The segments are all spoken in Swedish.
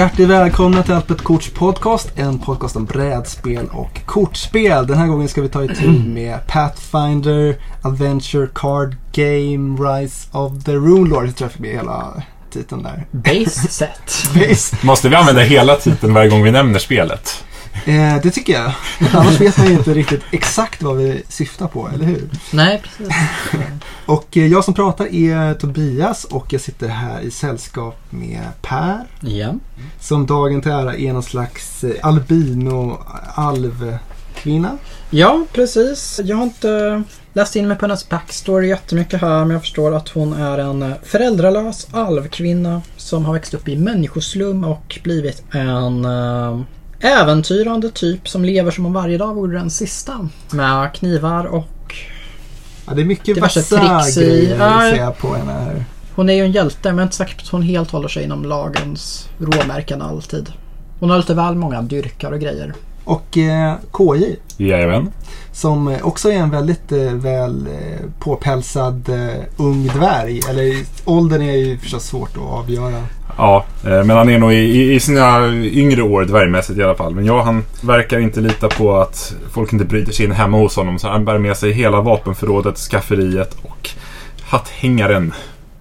Hjärtligt välkomna till Alpet Korts podcast, en podcast om brädspel och kortspel. Den här gången ska vi ta itu med Pathfinder, Adventure Card Game, Rise of the Rune Lord. Jag tror jag fick med hela titeln där. Base set. Base. Måste vi använda hela titeln varje gång vi nämner spelet? Eh, det tycker jag. Annars vet man ju inte riktigt exakt vad vi syftar på, eller hur? Nej, precis. Och eh, jag som pratar är Tobias och jag sitter här i sällskap med Per. Ja. Som dagen till ära är någon slags eh, albino-alvkvinna. ja, precis. Jag har inte läst in mig på hennes backstory jättemycket här men jag förstår att hon är en eh, föräldralös alvkvinna som har växt upp i människoslum och blivit en äh, äventyrande typ som lever som om varje dag vore den sista. Med knivar och Ja, det är mycket vassa tricks i- grejer Ja. på henne här. hon är ju en hjälte men jag är inte säker på att hon helt håller sig inom lagens råmärken alltid. Hon har lite väl många dyrkar och grejer. Och eh, KJ Jajamän. som också är en väldigt eh, väl eh, påpälsad eh, ung dvärg. Eller åldern är ju förstås svårt att avgöra. Ja, eh, men han är nog i, i, sina yngre år dvärgmässigt i alla fall. Men ja, han verkar inte lita på att folk inte bryter sig in hemma hos honom. Så han bär med sig hela vapenförrådet, skafferiet och hatthängaren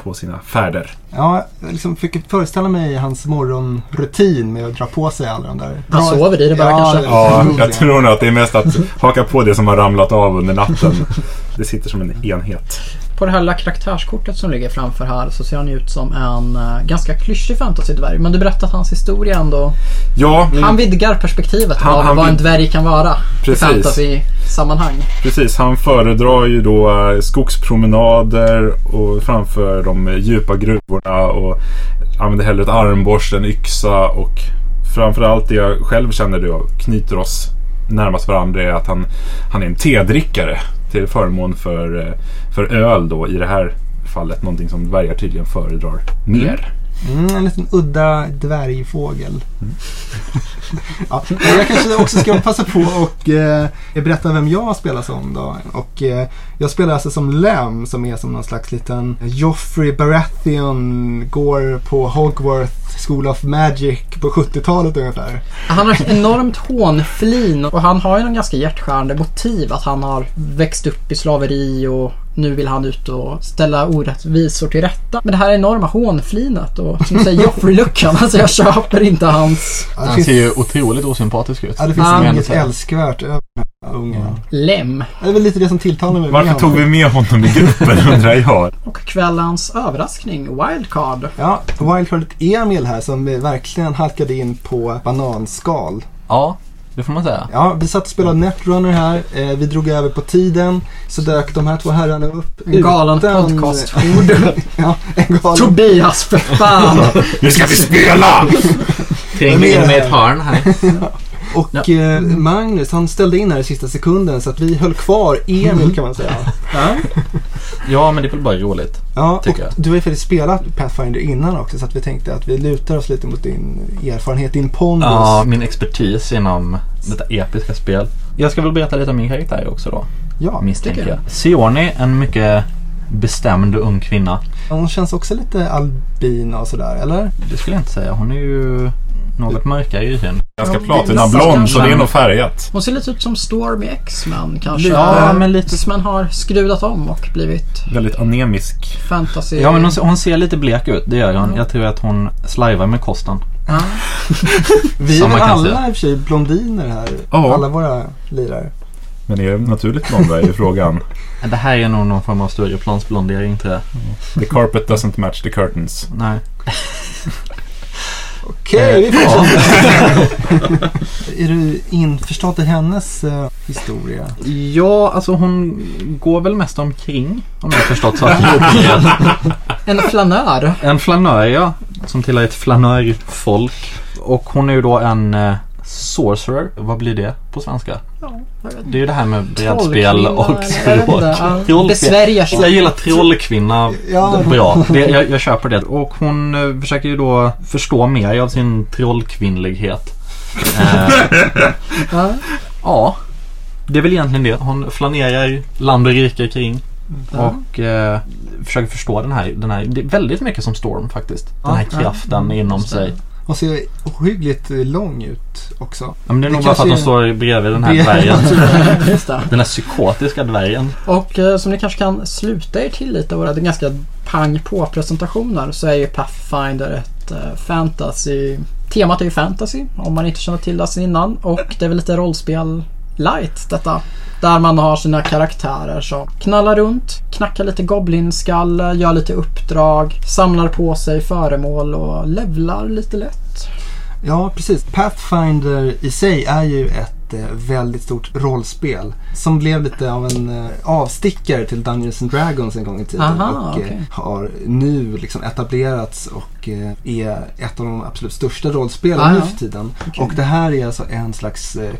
på sina färder. Ja, jag liksom fick föreställa mig hans morgonrutin med att dra på sig alla de där. Han sover i det bara kanske. Ja, jag tror nog att det är mest att haka på det som har ramlat av under natten. Det sitter som en enhet. På det här lilla karaktärskortet som ligger framför här så ser han ut som en uh, ganska klyschig fantasy-dvärg. Men du berättade att hans historia ändå... Ja, Han vidgar perspektivet Han- av han vad en dvärg kan vara Precis. i fantasy-sammanhang. Precis, han föredrar ju då eh, skogspromenader och framför de djupa gruvorna och använder hellre ett armborst, en yxa och framförallt det jag själv känner då knyter oss närmast varandra är att han, han är en tedrickare till förmån för, eh, för öl då i det här fallet. Någonting som dvärgar tydligen föredrar mer. Mm, mm en liten udda dvärgfågel. ja, jag kanske också ska passa på och eh, berätta vem jag spelar som då. Och, eh, jag spelar alltså som Lem som är som någon slags liten Joffrey Baratheon går på Hogwarts School of Magic på 70-talet ungefär. Han har ett enormt hånflin och han har ju någon ganska hjärtskärande motiv att han har växt upp i slaveri och nu vill han ut och ställa orättvisor till rätta. Men det här enorma hånflinet och som du säger Joffrey-luckan. Alltså jag köper inte hans Ja, Han ser ju otroligt osympatisk ut. ja, det finns inget älskvärt ungen. lem. Det är väl lite det som tilltalar mig. med Varför tog vi med honom i gruppen undrar jag. Och kvällens överraskning, Wildcard. Ja, wildcardet Emil här som eh, verkligen halkade in på bananskal. Ja, det får man säga. Ja, vi satt och spelade Netrunner här. Eh, vi drog över på tiden. Så dök de här två herrarna upp. En galen utan- podcast. ja, en galen. Tobias för fan! Nu ska vi spela! Trängde in med ett hörn här. Och eh, Magnus, han ställde in här i sista sekunden så att vi höll kvar Emil kan man säga. Ja. Ja, men det är väl bara roligt. Ja, och Tycker jag. du har ju faktiskt spelat Pathfinder innan också så att vi tänkte att vi lutar oss lite mot din erfarenhet, din pondus. Ja, min expertis inom detta episka spel. Jag ska väl berätta lite om min karaktär också då, Ja, misstänker jag. Sioni, en mycket bestämd ung kvinna. hon känns också lite albina och sådär, eller? Det skulle jag inte säga. Hon är ju något mörkare i hyn. Ganska platinablond så det är nog färgat. Hon ser lite ut som Storm i X-Men kanske. Ja, men lite- X-Men har skrudat om och blivit Väldigt anemisk. fantasy. Ja, men hon, hon ser lite blek ut. Det gör hon. Jag tror att hon slarvar med kosten. Ja. Vi är Som man alla i och för sig blondiner här. Ja. Alla våra lirare. Men är det naturligt blonda är frågan. Det här är nog någon form av större plansblondering tror jag. The carpet doesn't match the curtains. Nej. Okej, vi fortsätter. är du införstådd i hennes eh, historia? Ja, alltså hon går väl mest omkring om jag har förstått saken. En flanör. En flanör ja, som tillhör ett flanörfolk. Och hon är ju då en eh, sorcerer. Vad blir det på svenska? Ja, Det är ju det här med brädspel och språk. Ja, Trollspel. Besvärjar sig. Jag gillar trollkvinna. Ja. Bra, det, jag, jag köper det. Och hon eh, försöker ju då förstå mer av sin trollkvinnlighet. Eh, Ja. ja, det är väl egentligen det. Hon flanerar land och rike kring. Och eh, försöker förstå den här, den här, det är väldigt mycket som Storm faktiskt. Den här Ja. kraften inom sig. Hon ser ohyggligt lång ut också. Ja, men det är Det nog bara för att de kanske- står bredvid den här dvärgen. Den här psykotiska dvärgen. Och eh, som ni kanske kan sluta er till lite av våra ganska pang på presentationer så är ju Pathfinder ett eh, fantasy. Temat är ju fantasy om man inte känner till det sedan innan och det är väl lite rollspel light detta. Där man har sina karaktärer som knallar runt, knackar lite goblinskalle, gör lite uppdrag, samlar på sig föremål och levlar lite lätt. Ja, precis. Pathfinder i sig är ju ett eh, väldigt stort rollspel. Som blev lite av en eh, avstickare till Dungeons and Dragons en gång i tiden. Aha, och eh, okej. har nu liksom etablerats och är ett av de absolut största rollspelen Ah, nu för tiden. Okej. Och det här är alltså en slags eh,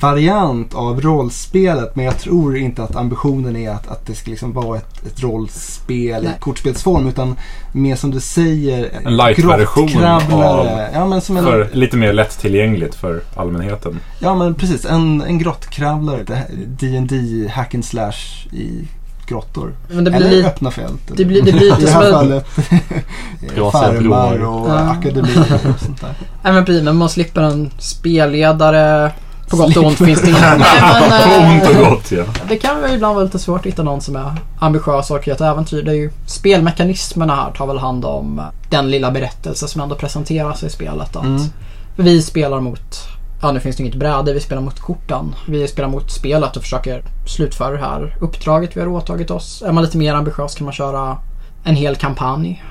kortspelsvariant av rollspelet. Men jag tror inte att ambitionen är att, att det ska liksom vara ett, ett rollspel Nej. i kortspelsform. Utan mer som du säger, En light-version av- Ja, men som en, För lite mer lättillgängligt för allmänheten. Ja men precis, en, en grottkravlare. D&D hack and slash i grottor. Men det blir Eller lite... öppna fält. Det blir, det blir I lite det som här en... fallet farmar och Ja. akademier och sånt där. Nej men precis, men man slipper en spelledare. På gott och ont finns det men, På ont och gott ja. Det kan ju ibland vara lite svårt att hitta någon som är ambitiös och orkar ett äventyr. Det är ju spelmekanismerna här tar väl hand om den lilla berättelse som ändå presenteras i spelet. Att Mm. Vi spelar mot, ja nu finns det inget bräde, vi spelar mot korten. Vi spelar mot spelet och försöker slutföra det här uppdraget vi har åtagit oss. Är man lite mer ambitiös kan man köra en hel kampanj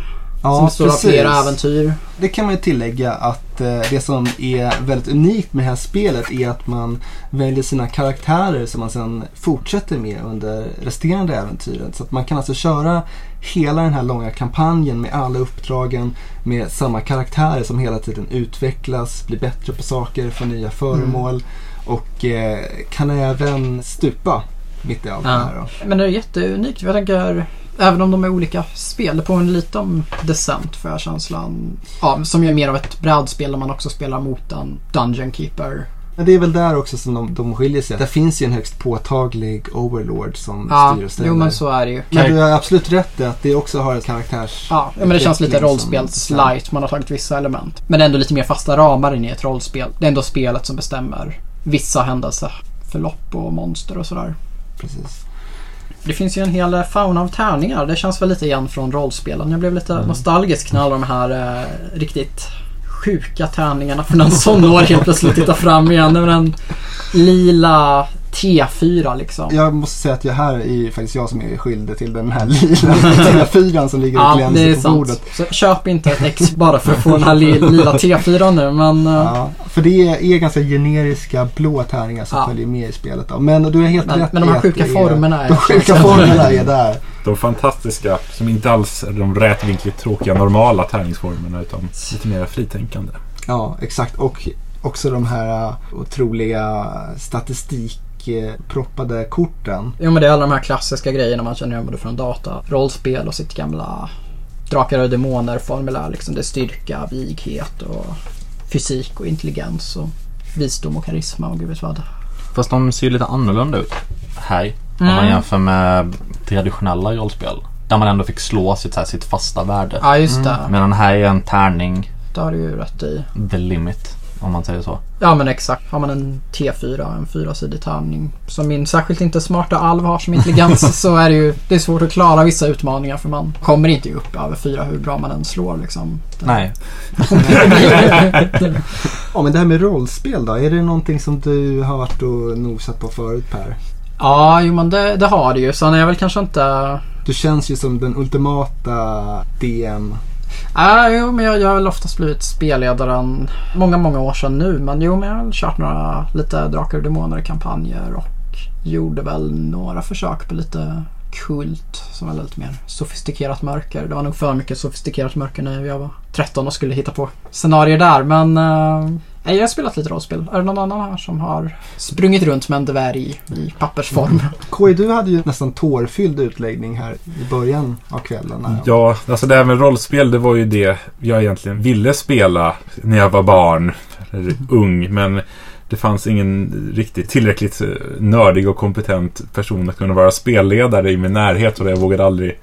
som Ja, består av flera äventyr. Det kan man ju tillägga att eh, det som är väldigt unikt med det här spelet är att man väljer sina karaktärer som man sedan fortsätter med under resterande äventyret. Så att man kan alltså köra hela den här långa kampanjen med alla uppdragen med samma karaktärer som hela tiden utvecklas, blir bättre på saker, får nya föremål och eh, kan även stupa mitt i allt Ja. det här. Då. Men det är jätteunikt. Jag tänker, även om de är olika spel, det påminner lite om Descent för jag känslan. Ja, som är mer av ett brädspel där man också spelar mot en Dungeon Keeper. Men det är väl där också som de, de skiljer sig. Där finns ju en högst påtaglig overlord som Ja, styr och ställer. jo men så är det ju. Men du har absolut rätt i att det också har ett karaktärs... Ja, men det känns lite rollspels-light. Man har tagit vissa element. Men ändå lite mer fasta ramar in i ett rollspel. Det är ändå spelet som bestämmer vissa händelseförlopp och monster och sådär. Precis. Det finns ju en hel fauna av tärningar. Det känns väl lite igen från rollspelen. Jag blev lite nostalgisk när alla de här eh, riktigt sjuka tärningarna från en sån år helt plötsligt tittar fram igen. Det var en lila T4 liksom. Jag måste säga att jag här är faktiskt jag som är skyldig till den här lila T4 som ligger och Ja, det glänser är på sant. bordet. Så köp inte ett ex bara för att få den här li- lila T4 nu. Men eh, Ja, för det är, ganska generiska blå tärningar som Ja. följer med i spelet. Då. Men du är helt Men- rätt men de här sjuka det är, formerna är- De sjuka formerna är där. De fantastiska, som inte alls är de rätvinkligt tråkiga normala tärningsformerna utan lite mer fritänkande. Ja, exakt. Och också de här uh, otroliga statistikproppade korten. Jo men det är alla de här klassiska grejerna man känner igen både från data, rollspel och sitt gamla Drakar och Demoner formulär. Liksom det är styrka, vighet och fysik och intelligens och visdom och karisma och gud vet vad. Fast de ser ju lite annorlunda ut här. Om Mm. man jämför med traditionella rollspel. Där man ändå fick slå sitt, så här, sitt fasta värde. Ja just det. Medan här är en tärning, Det har du ju rätt i. the limit. Om man säger så. Ja men exakt. Har man en T4, en fyrasidig tärning som min särskilt inte smarta alv har som intelligens så är det ju det är svårt att klara vissa utmaningar för man kommer inte upp över fyra hur bra man än slår liksom. Nej. Ja, men det här med rollspel då? Är det någonting som du har varit och nosat på förut Per? Ja, jo men det, det har det ju. Sen är jag väl kanske inte... Du känns ju som den ultimata DM. Ah, jo men jag, jag har väl oftast blivit spelledaren många, många år sedan nu. Men jo, men jag har väl kört några lite Drakar och Demoner-kampanjer och gjorde väl några försök på lite kult som var lite mer sofistikerat mörker. Det var nog för mycket sofistikerat mörker när jag var 13 och skulle hitta på scenarier där. Men eh, jag har spelat lite rollspel. Är det någon annan här som har sprungit runt med en dvärg i pappersform? KI, du hade ju nästan tårfylld utläggning här i början av kvällen. Här. Ja, alltså det här med rollspel, det var ju det jag egentligen ville spela när jag var barn, eller ung, men det fanns ingen riktigt tillräckligt eh, nördig och kompetent person att kunna vara spelledare i min närhet och jag vågade aldrig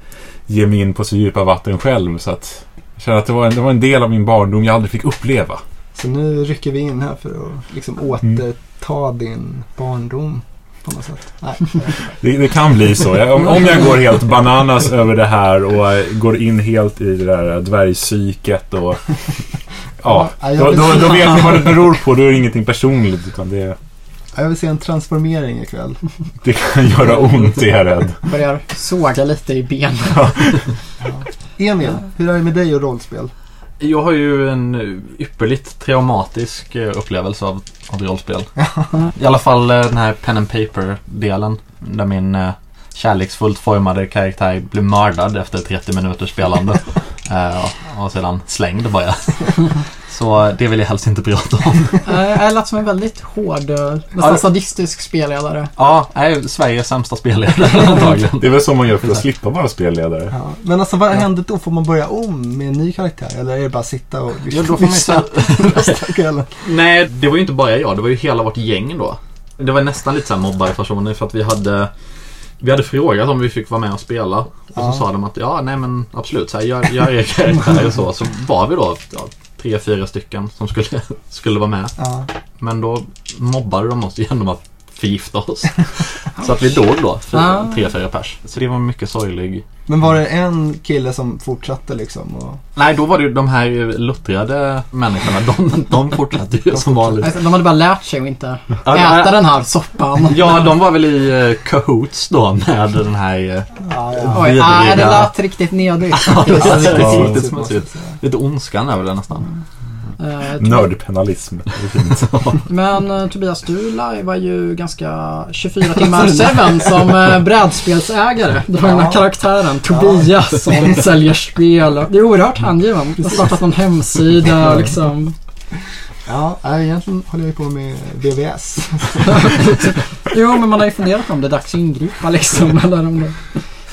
ge mig in på så djupa vatten själv. Så att Jag känner att det var, en, det var en del av min barndom jag aldrig fick uppleva. Så nu rycker vi in här för att liksom återta din barndom på något sätt. Nej, Det, det kan bli så. Jag, om, om jag går helt bananas över det här och eh, går in helt i det där dvärgpsyket och... Ja, Ja, då, då, då vet ni vad det beror på. Då är det ingenting personligt. Utan det, jag vill se en transformering ikväll. det kan göra ont, är jag rädd. Börjar såga lite i benen. Emil, hur är det med dig och rollspel? Jag har ju en ypperligt traumatisk eh, upplevelse av, av rollspel. I alla fall eh, den här pen and paper-delen. Där min eh, kärleksfullt formade karaktär blev mördad efter 30 minuters spelande. Och sedan slängd bara. Så det vill jag helst inte prata om. Eh, Jag lät som en väldigt hård, eh, Ja, nästan det- sadistisk spelledare. Ja, jag är Sveriges sämsta spelledare antagligen. Det är väl så man gör för att slippa vara spelledare. Ja. Men alltså vad händer då? Får man börja om med en ny karaktär? Eller är det bara sitta och Ja, då får man ju? Nej, det var ju inte bara jag. Det var ju hela vårt gäng då. Det var nästan lite såhär mobbarpersoner för att vi hade vi hade frågat om vi fick vara med och spela. Och Ja. så sa de att ja, nej men absolut. Så här, gör, gör er karaktär och så. Så var vi då ja, tre, fyra stycken som skulle, skulle vara med. Ja. Men då mobbade de oss genom att förgifta oss. så att vi dog då, fyra, Ah. tre, fyra pers. Så det var mycket sorglig. Men var det en kille som fortsatte liksom? Och... Nej, då var det ju de här luttrade människorna. De, de fortsatte ju som vanligt. Alltså, de hade bara lärt sig att inte Ja, äta den här soppan. Ja, de var väl i uh, cahoots då med den här uh, Ja, ja. Oj, vidriga- nej, det lät riktigt nedigt. Ja, det Ja. riktigt smutsigt. Lite ondskan väl det nästan. Eh, Nördpenalism. Men eh, Tobias, du lajvar ju ganska 24 timmar 7 som eh, brädspelsägare. Du har den här Ja. karaktären Tobias som säljer spel. Det är oerhört hängiven. Du har startat någon hemsida och liksom. Ja, egentligen håller jag ju på med VVS. Jo, men man har ju funderat om det är dags att ingripa liksom. Eller om det...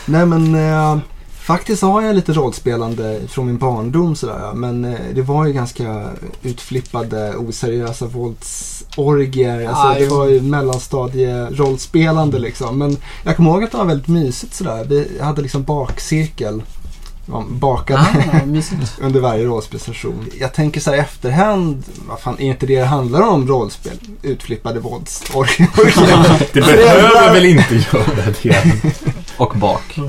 Nej men eh, faktiskt har jag lite rollspelande från min barndom sådär. Men eh, det var ju ganska utflippade, oseriösa våldsorgier. Alltså, Ah, det var ju mellanstadie-rollspelande liksom. Men jag kommer ihåg att det var väldigt mysigt sådär. Vi hade liksom bakcirkel. Man bakade Ah, under varje rollspelsession. Jag tänker så här i efterhand, vad fan, är inte det det handlar om rollspel? Utflippade våldsorgier. Det behöver väl inte göra det. Och bak.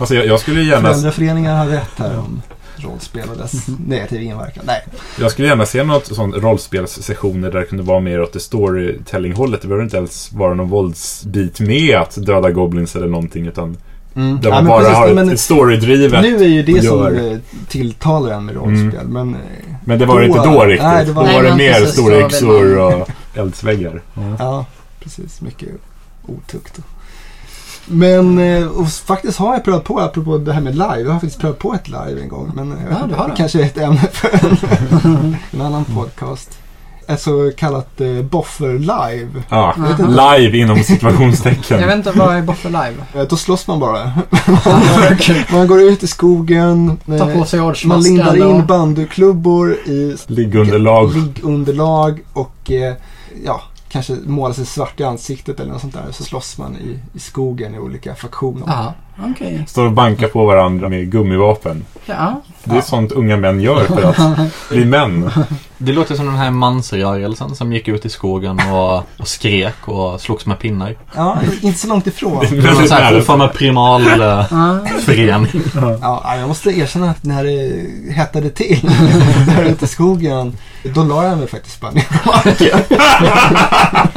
Alltså jag, jag skulle gärna Föräldraföreningar har rätt här om rollspel och dess negativa inverkan. Nej. Jag skulle gärna se något sånt rollspelssessioner där det kunde vara mer åt det storytelling-hållet. Det behöver inte ens vara någon våldsbit med att döda goblins eller någonting. Utan Mm. där Ja, man men bara precis, har men ett, storydrivet. Nu är ju det som gör. Mm. eh, tilltalar en med rollspel. Men eh, Men det var det Då- inte då riktigt. nej, det var- då Nej, var det mer stora yxor och eldsväggar. Ja. ja, precis. Mycket otukt. Men eh, och faktiskt har jag prövat på, apropå det här med live. Jag har faktiskt prövat på ett live en gång. Men Ja, det. kanske är ett ämne för en, en annan podcast. Ett så kallat eh, boffer live. Ja, live inom situationstecken. Jag vet inte, vad är Boffer Live? Eh, Då slåss man bara. man går ut i skogen. Ta eh, på sig Man ordsmasken lindar in och... bandyklubbor i Liggunderlag. liggunderlag och eh, ja, kanske måla sig svart i ansiktet eller något sånt där. Så slåss man i, i skogen i olika faktioner. Ja, okej. Står och bankar på varandra med gummivapen. Ja. Det är sånt unga män gör för att bli män. Det låter som den här mansrörelsen som gick ut i skogen och, och skrek och slogs med pinnar. Ja, inte så långt ifrån. Det var en sån här oformad primal eh, Ja. förening. Ja, jag måste erkänna att när det hettade till där ute i skogen, då la jag mig faktiskt bara ner på marken.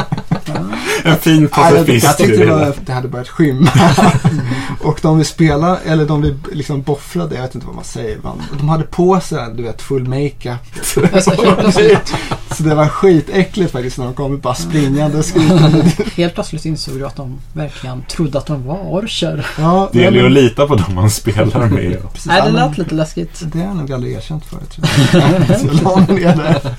En fin pacifist jag tyckte det var, det hade börjat skymma. och de vi spelade, eller de vi liksom boffrade, jag vet inte vad man säger. Man, de hade på sig, du vet, full makeup. Så det var skitäckligt faktiskt när de kom bara springande skrikande. helt plötsligt insåg du att de verkligen trodde att de var orcher. Ja, Det gäller ju att lita på dem man spelar med. precis, Nej, det lät lite läskigt. Det har jag nog aldrig erkänt förut. tror jag. Så jag la mig ner där.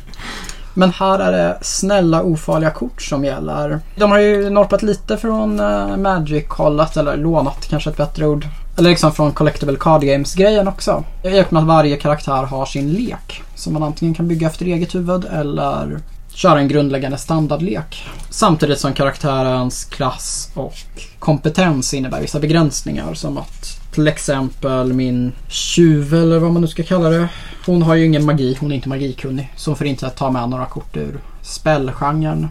Men här är det snälla ofarliga kort som gäller. De har ju norpat lite från uh, Magic-hållet, eller lånat kanske ett bättre ord. Eller liksom från Collectible Card Games-grejen också. I och med att varje karaktär har sin lek. Som man antingen kan bygga efter eget huvud eller köra en grundläggande standardlek. Samtidigt som karaktärens klass och kompetens innebär vissa begränsningar som att till exempel min tjuv eller vad man nu ska kalla det. Hon har ju ingen magi, hon är inte magikunnig. Så hon får inte ta med några kort ur spellgenren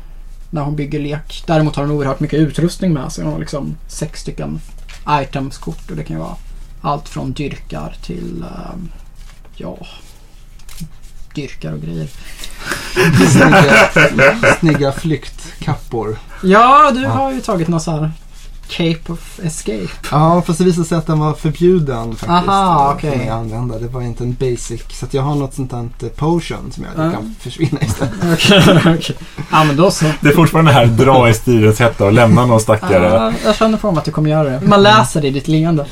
när hon bygger lek. Däremot har hon oerhört mycket utrustning med sig. Hon har liksom sex stycken itemskort och det kan ju vara allt från dyrkar till ehm, ja, dyrkar och grejer. Snygga, snygga flyktkappor. Ja, du har ju tagit någon sån här Cape of Escape. Ja, fast det visade sig att den var förbjuden faktiskt. Aha, att- okej. För att använda. Det var inte en basic. Så att jag har något sånt här potion som jag Ja. kan försvinna istället. Okej, okej. Ja, men då så. Det är fortfarande här dra i styrets hetta och lämna någon stackare. Ja, jag känner på mig att du kommer göra det. Man läser det i ditt leende.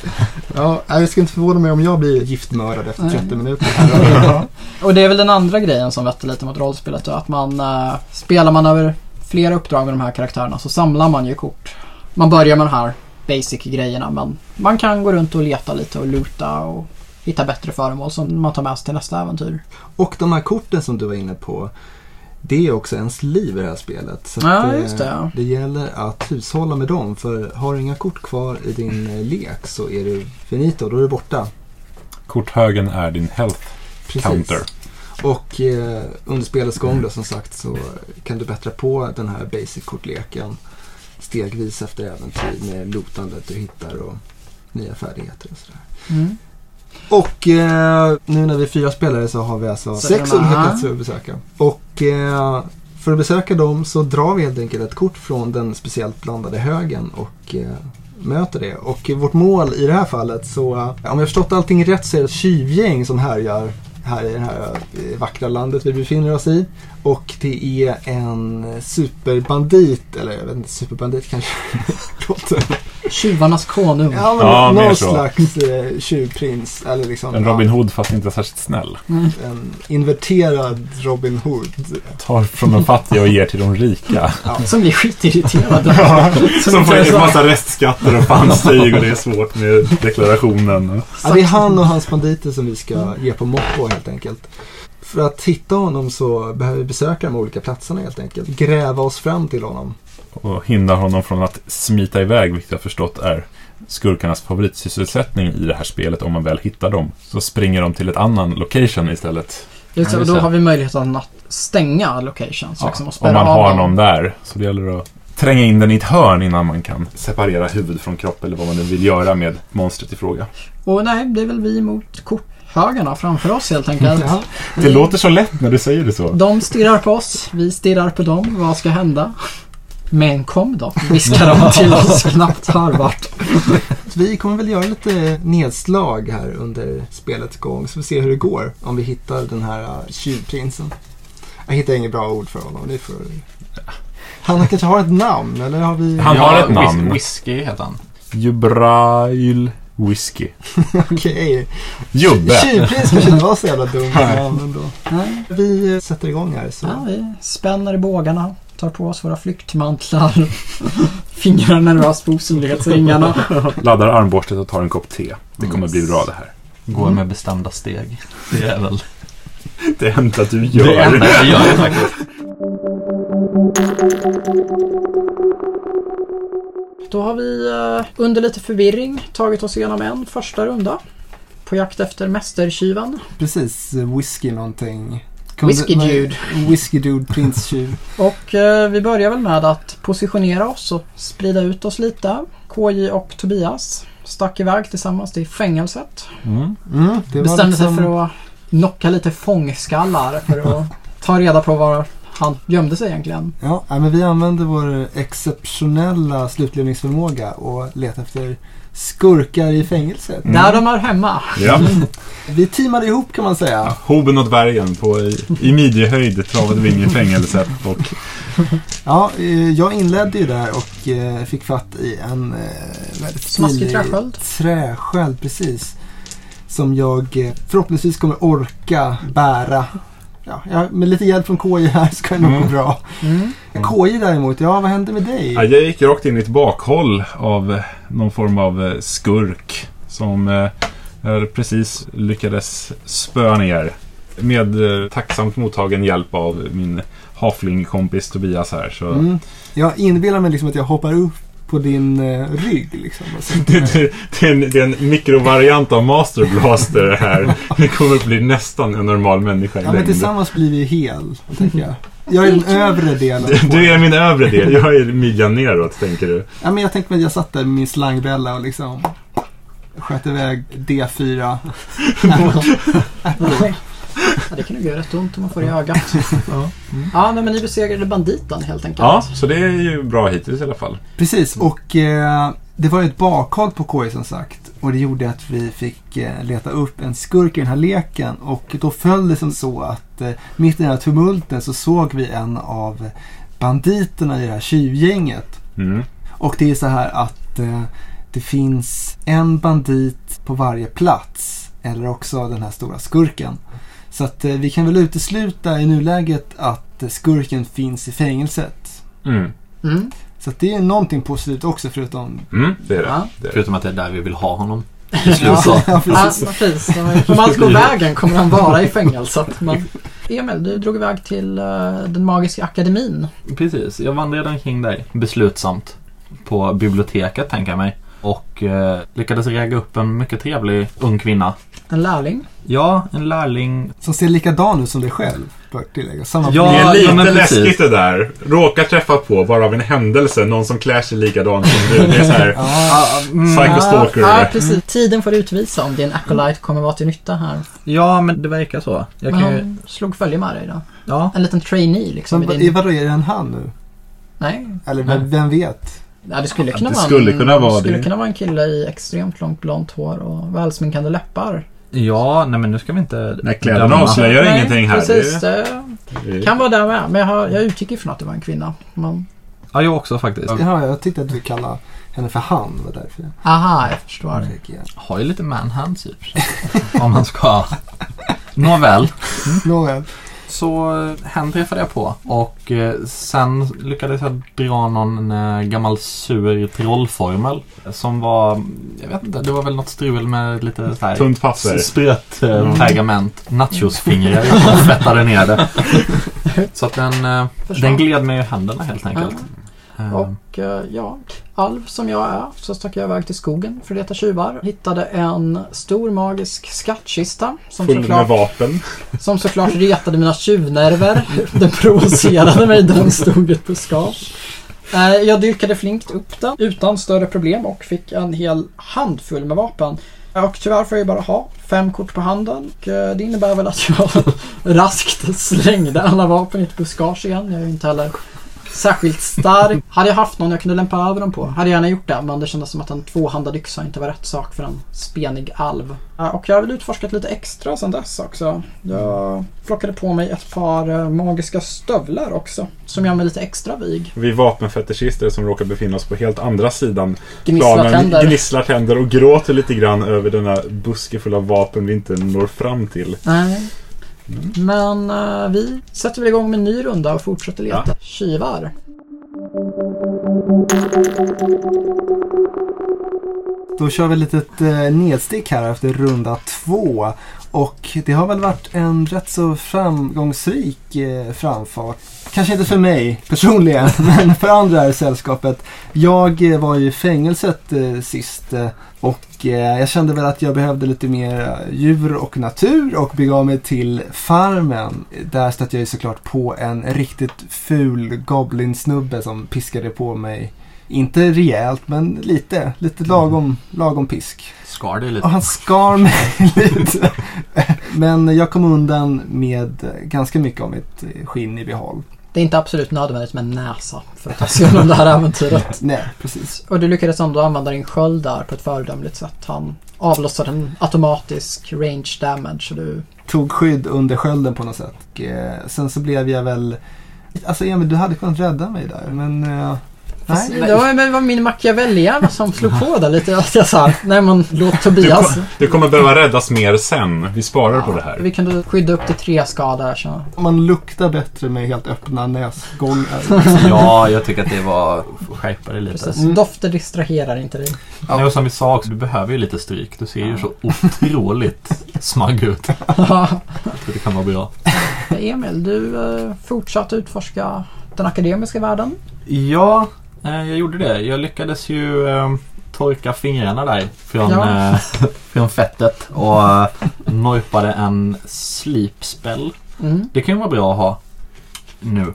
Ja, jag ska inte förvåna mig om jag blir giftmördad efter Nej. 30 minuter. Och det är väl den andra grejen som vetter lite mot rollspelet då, att man uh, spelar man över flera uppdrag med de här karaktärerna så samlar man ju kort. Man börjar med de här basic grejerna men man kan gå runt och leta lite och luta och hitta bättre föremål som man tar med sig till nästa äventyr. Och de här korten som du var inne på. Det är också ens liv i det här spelet. Så Ja, det, ja. det gäller att hushålla med dem. För har du inga kort kvar i din eh, lek så är du finito. Då är du borta. Korthögen är din health counter. Och eh, under spelets gång då som sagt så kan du bättra på den här basic-kortleken stegvis efter äventyr med lootandet du hittar och nya färdigheter och sådär. Mm. Och eh, nu när vi är fyra spelare så har vi alltså Så sex olika platser att besöka. Och eh, för att besöka dem så drar vi helt enkelt ett kort från den speciellt blandade högen och eh, möter det. Och vårt mål i det här fallet så, eh, om jag har förstått allting rätt så är det ett tjuvgäng som härjar här i det här eh, vackra landet vi befinner oss i. Och det är en superbandit, eller jag vet inte, superbandit kanske låter. Tjuvarnas konung. Ja, men Ja, någon slags eh, tjuvprins. Eller liksom, En Robin Hood fast inte särskilt snäll. en inverterad Robin Hood. Tar från de fattiga och ger till de rika. Som blir skitirriterade. Som får en massa restskatter och fanstyg och det är svårt med deklarationen. Ja, det är han och hans banditer som vi ska ge på mopp på helt enkelt. För att hitta honom så behöver vi besöka de olika platserna helt enkelt. Gräva oss fram till honom. Och hindrar honom från att smita iväg, vilket jag förstått är skurkarnas favoritsysselsättning i det här spelet om man väl hittar dem. Så springer de till ett annan location istället. Just Ja, och då har vi möjligheten att stänga locations. liksom, och om man har någon där. Så det gäller att tränga in den i ett hörn innan man kan separera huvud från kropp eller vad man nu vill göra med monstret i fråga. Och nej, det är väl vi mot korthögarna framför oss helt enkelt. Ja. Det låter så lätt när du säger det så. De stirrar på oss, vi stirrar på dem. Vad ska hända? Men kom då, viskar de till oss knappt hörbart. Så vi kommer väl göra lite nedslag här under spelets gång. Så vi ser hur det går. Om vi hittar den här uh, tjuvprinsen. Jag hittar inget bra ord för honom. Det är för... Han kanske har ett namn eller har vi... Han har ett whis- namn. Whisky heter han. Jubrail Whisky. Okej. Jubbe! Tjuvprins kanske inte var så jävla dumt. Vi sätter igång här. Så. Ja, vi spänner i bågarna, tar på oss våra flyktmantlar, fingrar nervöst på osynlighetsringarna. Laddar armborstet och tar en kopp te. Det kommer bli bra det här. Går med bestämda steg. Det är väl Det enda du det gör. enda jag gör faktiskt. Då har vi eh, under lite förvirring tagit oss igenom en första runda. På jakt efter mästertjuven. Precis, eh, whisky någonting. Whisky dude. Whisky dude, prinstjuv. Och eh, vi börjar väl med att positionera oss och sprida ut oss lite. KJ och Tobias stack iväg tillsammans till fängelset. Mm. Mm, Bestämde sig liksom- för att knocka lite fångskallar för att ta reda på var han gömde sig egentligen. Ja, men vi använder vår exceptionella slutledningsförmåga och letar efter skurkar i fängelset. Mm. Där de är hemma. Ja. Vi teamade ihop kan man säga. Hoben och dvärgen på, i, i midjehöjd travade vi in i fängelset. Och Ja, eh, jag inledde ju där och eh, fick fatt i en eh, väldigt Smaskig träsköld. Träsköld, precis. Som jag förhoppningsvis kommer orka bära. Ja, ja, med lite hjälp från KJ här ska det nog gå Mm. bra. Mm. KJ däremot, ja vad hände med dig? ja, jag gick rakt in i ett bakhåll av eh, någon form av eh, skurk. Som eh, jag precis lyckades spöa ner. Med eh, tacksamt mottagen hjälp av min haflingkompis Tobias här. Så Mm. Jag inbillar mig liksom att jag hoppar upp på din eh, rygg liksom. Och så- Det, det, det, är en, det är en mikrovariant av Master Blaster det här. Det kommer att bli nästan en normal människa i Ja, men längd. tillsammans blir vi hel, tänker jag. Jag är den övre delen. Du, du är min övre del, jag är midjan neråt tänker du. Ja, men jag tänkte att jag satt där med min slangbella och liksom sköt iväg D4. Ja, det kan nog göra rätt ont om man får i ögat. Ja, nej, men ni besegrade banditen helt enkelt. Ja, så det är ju bra hittills i alla fall. Precis, och eh, det var ju ett bakhåll på KI som sagt. Och det gjorde att vi fick eh, leta upp en skurk i den här leken. Och då föll det som så att eh, mitt i den här tumulten så såg vi en av banditerna i det här tjuvgänget. Mm. Och det är så här att eh, det finns en bandit på varje plats. Eller också den här stora skurken. Så att eh, vi kan väl utesluta i nuläget att eh, skurken finns i fängelset. Mm. Mm. Så att det är någonting positivt också förutom... Mm, det är det. Ja. det, är. Förutom att det är där vi vill ha honom. Ja, Ja, ja, precis. Om allt går vägen kommer han vara i fängelset. Men Emil, du drog iväg till eh, den magiska akademin. Precis, jag vandrade omkring dig beslutsamt på biblioteket tänker jag mig. Och eh, lyckades rägga upp en mycket trevlig ung kvinna. En lärling. Ja, en lärling. Som ser likadan ut som dig själv, bör tillägga. Samma Ja, Det är lite ja, läskigt det där. Råkar träffa på, bara av en händelse, någon som klär sig likadant som du. Det är så här, Ja, Psycho Stalker. Ja, ja, precis. Tiden får utvisa om din acolyte kommer vara till nytta här. Ja, men det verkar så. Jag Men kan ju... han slog följe med dig då. Ja. En liten trainee liksom. men i din... vadå, är det en han nu? Nej, Eller vem, vem vet? Ja, det skulle kunna Det vara skulle en, kunna vara skulle det. kunna vara en kille i extremt långt blont hår och välsminkade läppar. Ja, nej men nu ska vi inte... Nej, kläderna avslöjar Nej, ingenting här. Precis, Det, det kan vara där med. Men jag, har, jag utgick ifrån att det var en kvinna. Men, Ja, jag också faktiskt. Jaha, jag tyckte att du kallade henne för han. Det var därför jag aha, jag förstår. igen. Har ju lite manhands i. Om man ska... Nåväl. Nåväl. Så hen träffade jag på och eh, sen lyckades jag dra någon eh, gammal sur trollformel som var, jag vet inte, det var väl något strul med lite så här Tunt papper. sprött eh, pergament, nachosfingrar och fettade ner det. Så att den, den gled mig ur händerna helt enkelt. Eh, Och eh, ja, alv som jag är så stack jag iväg till skogen för att leta tjuvar. Hittade en stor magisk skattkista som Full med såklart, vapen. som såklart retade mina tjuvnerver. Den provocerade mig den stod ett buskage. Eh, Jag dyrkade flinkt upp den utan större problem och fick en hel handfull med vapen. Och tyvärr får jag ju bara ha fem kort på handen. Och eh, det innebär väl att jag raskt slängde alla vapen i ett buskage igen. Jag är ju inte heller särskilt stark. Hade jag haft någon jag kunde lämpa över dem på hade jag gärna gjort det. Men det kändes som att en tvåhandad yxa inte var rätt sak för en spenig alv. Och jag har väl utforskat lite extra sedan dess också. Jag plockade på mig ett par eh, magiska stövlar också. Som gör mig lite extra vig. Vi vapenfetischister som råkar befinna oss på helt andra sidan Gnisslar planen tänder. gnisslar tänder och gråter lite grann över denna buske full av vapen vi inte når fram till. Nej. Men eh, vi sätter väl igång med en ny runda och fortsätter leta tjuvar. Då kör vi ett litet eh, nedstick här efter runda två. Och det har väl varit en rätt så framgångsrik eh, framfart. Kanske inte för mig personligen, men för andra i sällskapet. Jag eh, var ju i fängelset eh, sist eh, och eh, jag kände väl att jag behövde lite mer djur och natur och begav mig till farmen. Där stötte jag ju såklart på en riktigt ful goblinsnubbe som piskade på mig inte rejält, men lite. Lite lagom, lagom pisk. Skar dig Och lite. han skar mig lite. Men jag kom undan med ganska mycket av mitt skinn i behåll. Det är inte absolut nödvändigt med en näsa för att ta sig igenom det här äventyret. Nej, precis. Och du lyckades ändå använda din sköld där på ett föredömligt sätt. Han avlossade en automatisk range damage och du... Tog skydd under skölden på något sätt. Och, eh, sen så blev jag väl... Alltså Emil, du hade kunnat rädda mig där, men... Nej. det var, min Machiavelli-hjärna som slog på där lite. Att jag sa, nej men låt Du, Tobias. kom, du kommer behöva räddas mer sen. Vi sparar på det här. Vi kunde skydda upp till tre skador. Så. Man luktar bättre med helt öppna näsgångar. Ja, jag tycker att det var... Skärpa dig lite. Precis. Dofter distraherar inte dig. Ja. Nej, och som vi sa också, du behöver ju lite stryk. Du ser ju så otroligt smagg ut. Jag tror det kan vara bra. Emil, du eh, fortsatte utforska den akademiska världen. Ja, jag gjorde det. Jag lyckades ju eh, torka fingrarna där från, Ja. eh, från fettet och eh, norpade en sleep spell. Mm. Det kan ju vara bra att ha nu.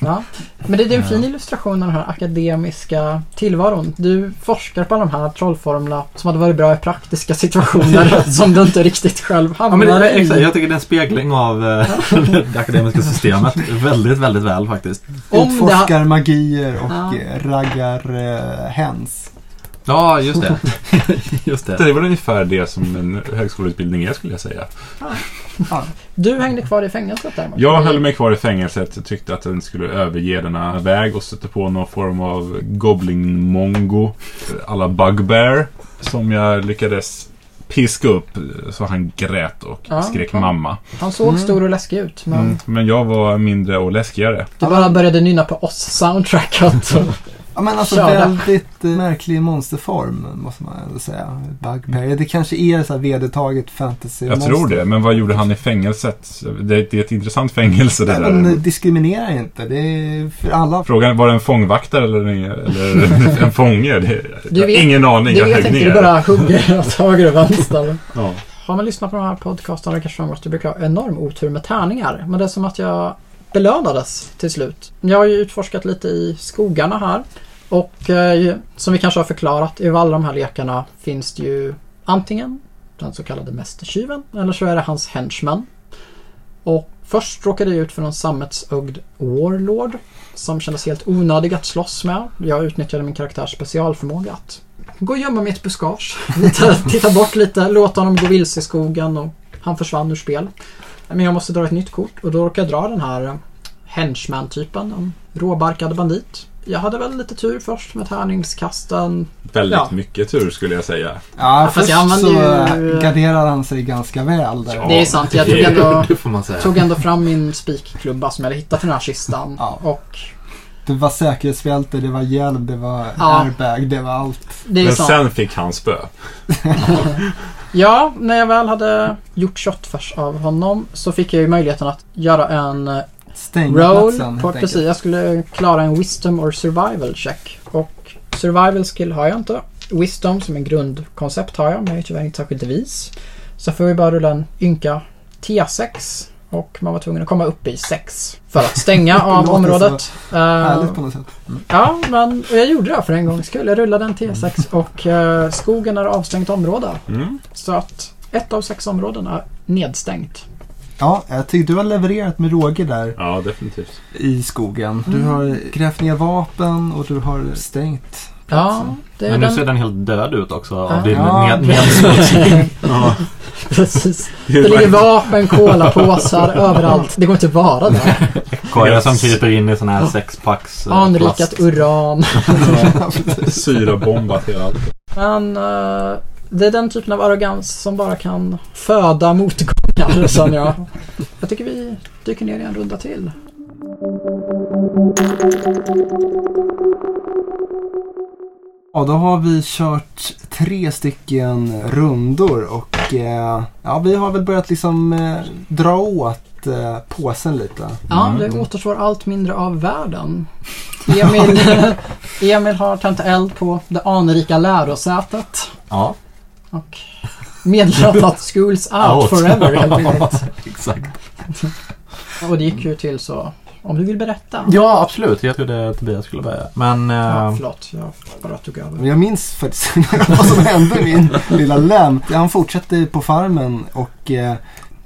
Ja. Men det är en fin illustration av den här akademiska tillvaron. Du forskar på de här trollformlerna som hade varit bra i praktiska situationer som du inte riktigt själv Ja, hamnar det, i. exakt, jag tycker det är en spegling av eh, det akademiska systemet. Väldigt, väldigt väl faktiskt. Om Utforskar magier och Ja. raggar eh, hens. Ja, just det. just det. Det är väl ungefär det som en högskoleutbildning är skulle jag säga. Du hängde kvar i fängelset där Martin. Jag höll mig kvar i fängelset. Jag tyckte att den skulle överge denna väg och stötte på någon form av Goblin-mongo. Alla Bugbear. Som jag lyckades piska upp så han grät och Ja, skrek ja. mamma. Han såg Mm. stor och läskig ut men Mm. Men jag var mindre och läskigare. du bara började nynna på oss-soundtracket. Ja men alltså Körde. väldigt eh, märklig monsterform måste man ändå säga. Bugbear. Det kanske är så här vedertaget fantasy Jag tror det, men vad gjorde han i fängelset? Det, det är ett intressant fängelse det Men där. det diskriminerar inte. Det är för alla. Frågan var det en fångvaktare eller en, eller en fånge? Det, jag har vet- ingen aning, Du jag vet högg inte, ner. du bara hugger åt höger och vänster. Ja. Har man lyssnat på de här podcasterna kanske man att du brukar ha enorm otur med tärningar. Men det är som att jag belönades till slut. Jag har ju utforskat lite i skogarna här. Och eh, som vi kanske har förklarat, i alla de här lekarna finns det ju antingen den så kallade mästertjuven eller så är det hans henchman. Och först råkade jag ut för någon sammetsögd warlord som kändes helt onödig att slåss med. Jag utnyttjade min karaktärs specialförmåga att gå och gömma mig i ett buskage. Titta bort lite, låta honom gå vilse i skogen och han försvann ur spel. Men jag måste dra ett nytt kort och då råkade jag dra den här henchman-typen, en råbarkad bandit. Jag hade väl lite tur först med tärningskasten. Väldigt Ja. mycket tur skulle jag säga. Ja, fast först jag så ju- garderar han sig ganska väl där. Ja. Det är sant, jag tog ändå, Det får man säga. tog ändå fram min spikklubba som jag hade hittat i den här kistan. Ja. Och Det var säkerhetsbälte, det var hjälm, det var Ja. airbag, det var allt. det är Men sant. sen fick han spö. Ja, när jag väl hade gjort shotfärs av honom så fick jag ju möjligheten att göra en eh, Stänga roll. platsen helt precis, jag skulle klara en wisdom or survival check. Och survival skill har jag inte. Wisdom som en grundkoncept har jag, men jag är tyvärr inte särskilt vis. Så får vi bara rulla en ynka T6. Och man var tvungen att komma upp i 6 för att stänga av området. Eh, Härligt på något sätt. Ja, men och jag gjorde det för en gångs skull. Jag rullade en T6 och eh, skogen är avstängt område. Mm. Så att ett av sex områden är nedstängt. Ja, jag tycker du har levererat med råge där Ja, definitivt. i skogen. Du Mm. har grävt ner vapen och du har stängt Ja, platsen. det är Men nu den... ser den helt död ut också Ja. av din Ja. ned, nedsmutsning. Ja. Precis. Det ligger vapen, kolapåsar överallt. Det går inte att vara där. Korgar som kryper in i sån här sexpacks eh, Anrikat plast. uran. Syrabombat hela allt. Men eh, det är den typen av arrogans som bara kan föda motgångar. Som jag, jag tycker vi dyker ner i en runda till. Ja, då har vi kört tre stycken rundor och eh, ja, vi har väl börjat liksom eh, dra åt eh, påsen lite. Ja, Mm. det återstår allt mindre av världen. Emil, Emil har tänt eld på det anrika lärosätet. Ja, Och meddelat att schools out, Out. forever helt enkelt. exakt. Och det gick ju till så. Om du vill berätta. Ja, absolut. Jag trodde Tobias skulle börja. Men... Ja, eh, förlåt, jag bara tog över. Jag minns faktiskt vad som hände min lilla lem. Han fortsatte på farmen och eh,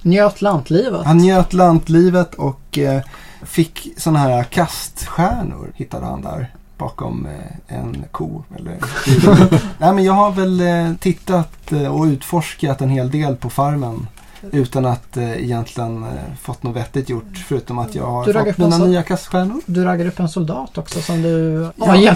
Njöt lantlivet. han njöt lantlivet och eh, fick sådana här kaststjärnor hittade han där bakom eh, en ko. Eller, Nej men jag har väl eh, tittat eh, och utforskat en hel del på farmen. Utan att eh, egentligen eh, fått något vettigt gjort förutom att jag har raggar fått mina så- nya kaststjärnor. Du raggade upp en soldat också som du Ja.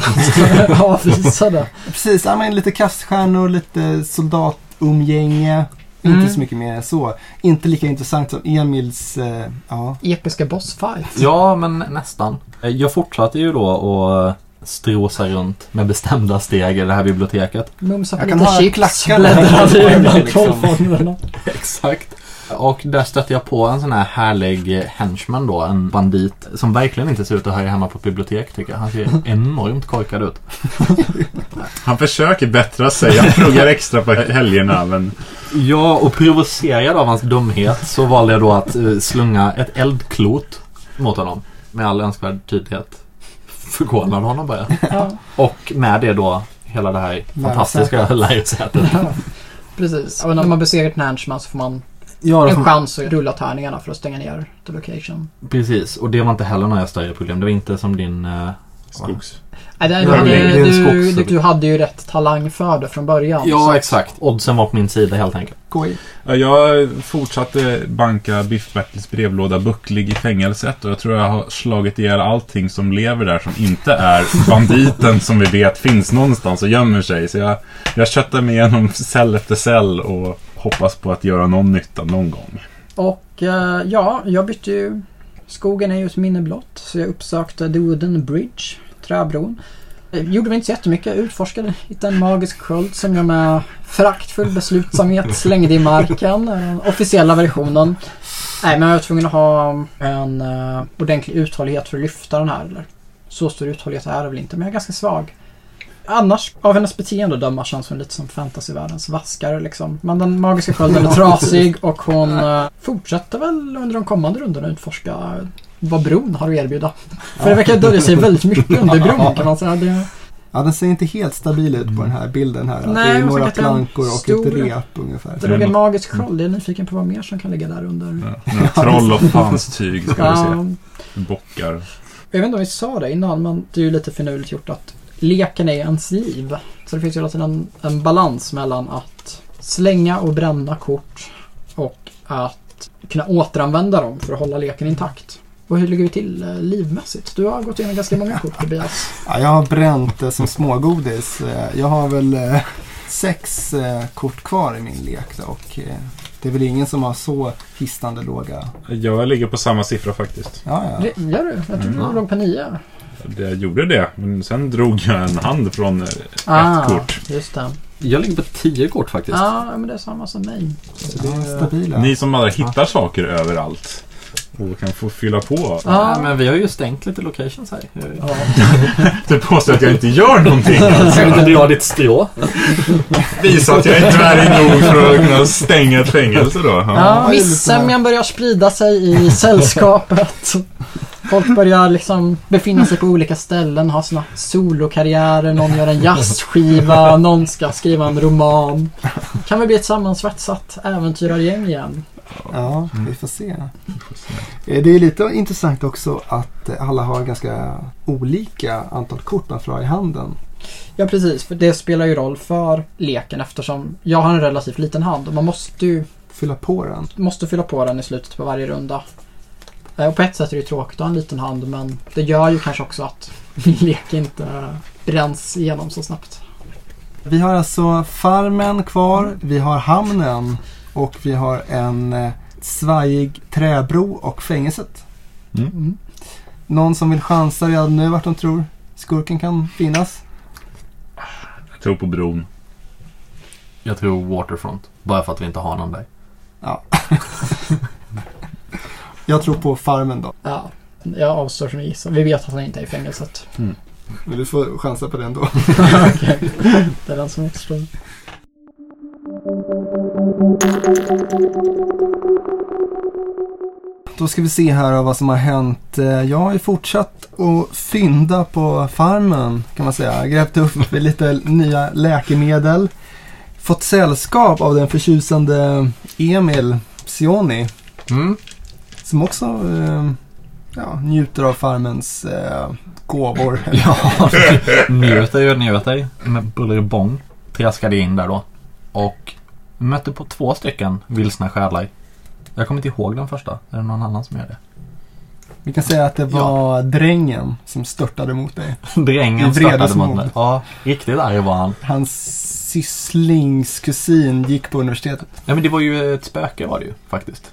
avvisade. Precis, ja, men lite kaststjärnor, lite soldatumgänge. Mm. Inte så mycket mer än så. Inte lika intressant som Emils, eh, ja. Episka bossfight. Ja, men nästan. Jag fortsatte ju då att strosa runt med bestämda steg i det här biblioteket. Mumsa på Jag kan lite chips. de här Liksom. trollformlerna. Exakt. Och där stötte jag på en sån här härlig henchman då, en bandit som verkligen inte ser ut att höra hemma på ett bibliotek tycker jag. Han ser enormt korkad ut. Han försöker bättra sig. Han pluggar extra på helgerna men Ja, och provocerad av hans dumhet så valde jag då att eh, slunga ett eldklot mot honom. Med all önskvärd tydlighet. Förvånade honom bara. Ja, Och med det då hela det här fantastiska lärosätet. precis. Och när man besegrar ett henchman så får man Ja, en får- chans att rulla tärningarna för att stänga ner the location. Precis, och det var inte heller några större problem. Det var inte som din... eh, skogs... Nej, Ja, du, det hade, är en du, skogs- du, du hade ju rätt talang för det från början. Ja, så- exakt. Oddsen var på min sida helt enkelt. KI. Ja, Jag fortsatte banka Biff Bertils brevlåda bucklig i fängelset och jag tror jag har slagit ihjäl allting som lever där som inte är banditen som vi vet finns någonstans och gömmer sig. Så jag, jag köttar mig igenom cell efter cell och hoppas på att göra någon nytta någon gång. Och eh, ja, jag bytte ju... Skogen är ju ett minne blott. Så jag uppsökte The Wooden Bridge, träbron. Jag gjorde väl inte så jättemycket. Utforskade, hittade en magisk sköld som jag med föraktfull beslutsamhet slängde i marken. Den officiella versionen. Nej, men jag var tvungen att ha en uh, ordentlig uthållighet för att lyfta den här. Eller, så stor uthållighet är det väl inte, men jag är ganska svag. Annars, av hennes beteende att döma, känns hon lite som fantasyvärldens vaskare liksom. Men den magiska skölden är trasig och hon eh, fortsätter väl under de kommande rundorna utforska vad bron har att erbjuda. För det verkar dölja sig väldigt mycket under bron kan man säga. Det, Ja, den ser inte helt stabil ut på den här bilden här. Nej, det är jag några tycker att den plankor och stor- ett rep ungefär. det låg en magisk sköld. Jag är nyfiken på vad mer som kan ligga där under. Ja, några troll och fanstyg ska vi se. Bockar. jag vet inte om vi sa det innan, men det är ju lite finurligt gjort att leken är ens liv. Så det finns ju hela tiden en, en balans mellan att slänga och bränna kort och att kunna återanvända dem för att hålla leken intakt. Och hur ligger vi till eh, livmässigt? Du har gått igenom ganska många kort Tobias. Ja, jag har bränt det som smågodis. Eh, Jag har väl eh, sex eh, kort kvar i min lek då, och eh, det är väl ingen som har så hisnande låga. Jag ligger på samma siffra faktiskt. Ja, ja. Det- Gör du? Jag tror Mm. du låg på nio. Jag gjorde det, men sen drog jag en hand från eh, Ah, ett kort. just det. Jag ligger på 10 kort faktiskt. Ja, men det är samma som mig. Så det är- stabila. Ni som bara hittar saker överallt och kan få fylla på. Ja. Ja, men vi har ju stängt lite locations här. Ja. Du påstår att jag inte gör någonting Ska alltså. vi inte dra ditt strå? Visa att jag är dvärg nog för att kunna stänga ett fängelse då. Ja, missämjan börjar sprida sig i sällskapet. Folk börjar liksom befinna sig på olika ställen, ha sina solokarriärer, någon gör en jazzskiva, någon ska skriva en roman. Kan vi bli ett sammansvetsat äventyrargäng igen? Ja, vi får se. Eh, Det är lite intressant också att alla har ganska olika antal kort man får ha i handen. Ja precis, för det spelar ju roll för leken eftersom jag har en relativt liten hand och man måste ju Fylla på den. måste fylla på den i slutet på varje runda. Eh, Och på ett sätt är det tråkigt att ha en liten hand men det gör ju kanske också att min lek inte bränns igenom så snabbt. Vi har alltså farmen kvar, vi har hamnen och vi har en eh, svajig träbro och fängelset. Mm. Någon som vill chansa redan nu vart de tror skurken kan finnas? Jag tror på bron. Jag tror Waterfront. Bara för att vi inte har någon där. Jag tror på farmen då. Ja, jag avstår från att gissa. Vi vet att han inte är i fängelset. Vill du få chansa på den då? Okej. Det är den som återstår. Då ska vi se här vad som har hänt. Eh, Jag har ju fortsatt att fynda på farmen kan man säga. Grävt upp lite nya läkemedel. Fått sällskap av den förtjusande Emil Psioni. Mm. Som också eh, ja, njuter av farmens eh, gåvor. Ja, njuter och njuter. Med buller och bång. Traskade in där då. Och mötte på två stycken vilsna själar. Jag kommer inte ihåg den första. Är det någon annan som gör det? Vi kan säga att det var drängen som störtade mot dig. Drängen vredesmod. mot mig. Ja, riktigt arg var han. Hans sysslings gick på universitetet. Nej men det var ju ett spöke var det ju faktiskt.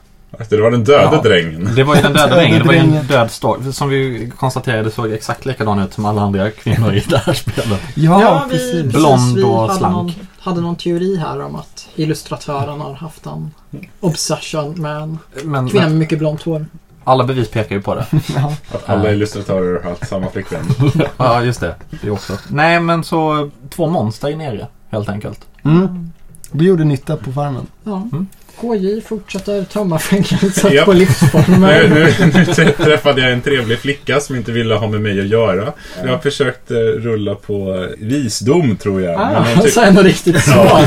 Det var den döda Ja. drängen. Det var ju den döda drängen. Det var ju en död stork. Som vi konstaterade såg exakt likadan ut som alla andra kvinnor i det här spelet. Ja, Ja, precis. Blond och slank. Hade någon teori här om att illustratören har haft en obsession med en Men kvinna med mycket blont hår. alla bevis pekar ju på det. Ja. Att alla illustratörer har haft samma flickvän. ja, just det. Det också. Nej, men så två monster i nere helt enkelt. Mm. Du gjorde nytta på farmen. Ja. Mm. KJ fortsätter tömma fängelset på Nu, livsformer. nu, nu träffade jag en trevlig flicka som inte ville ha med mig att göra. Jag försökte rulla på eh, visdom tror jag. Men, Ah, hon tyck- så riktigt Ja.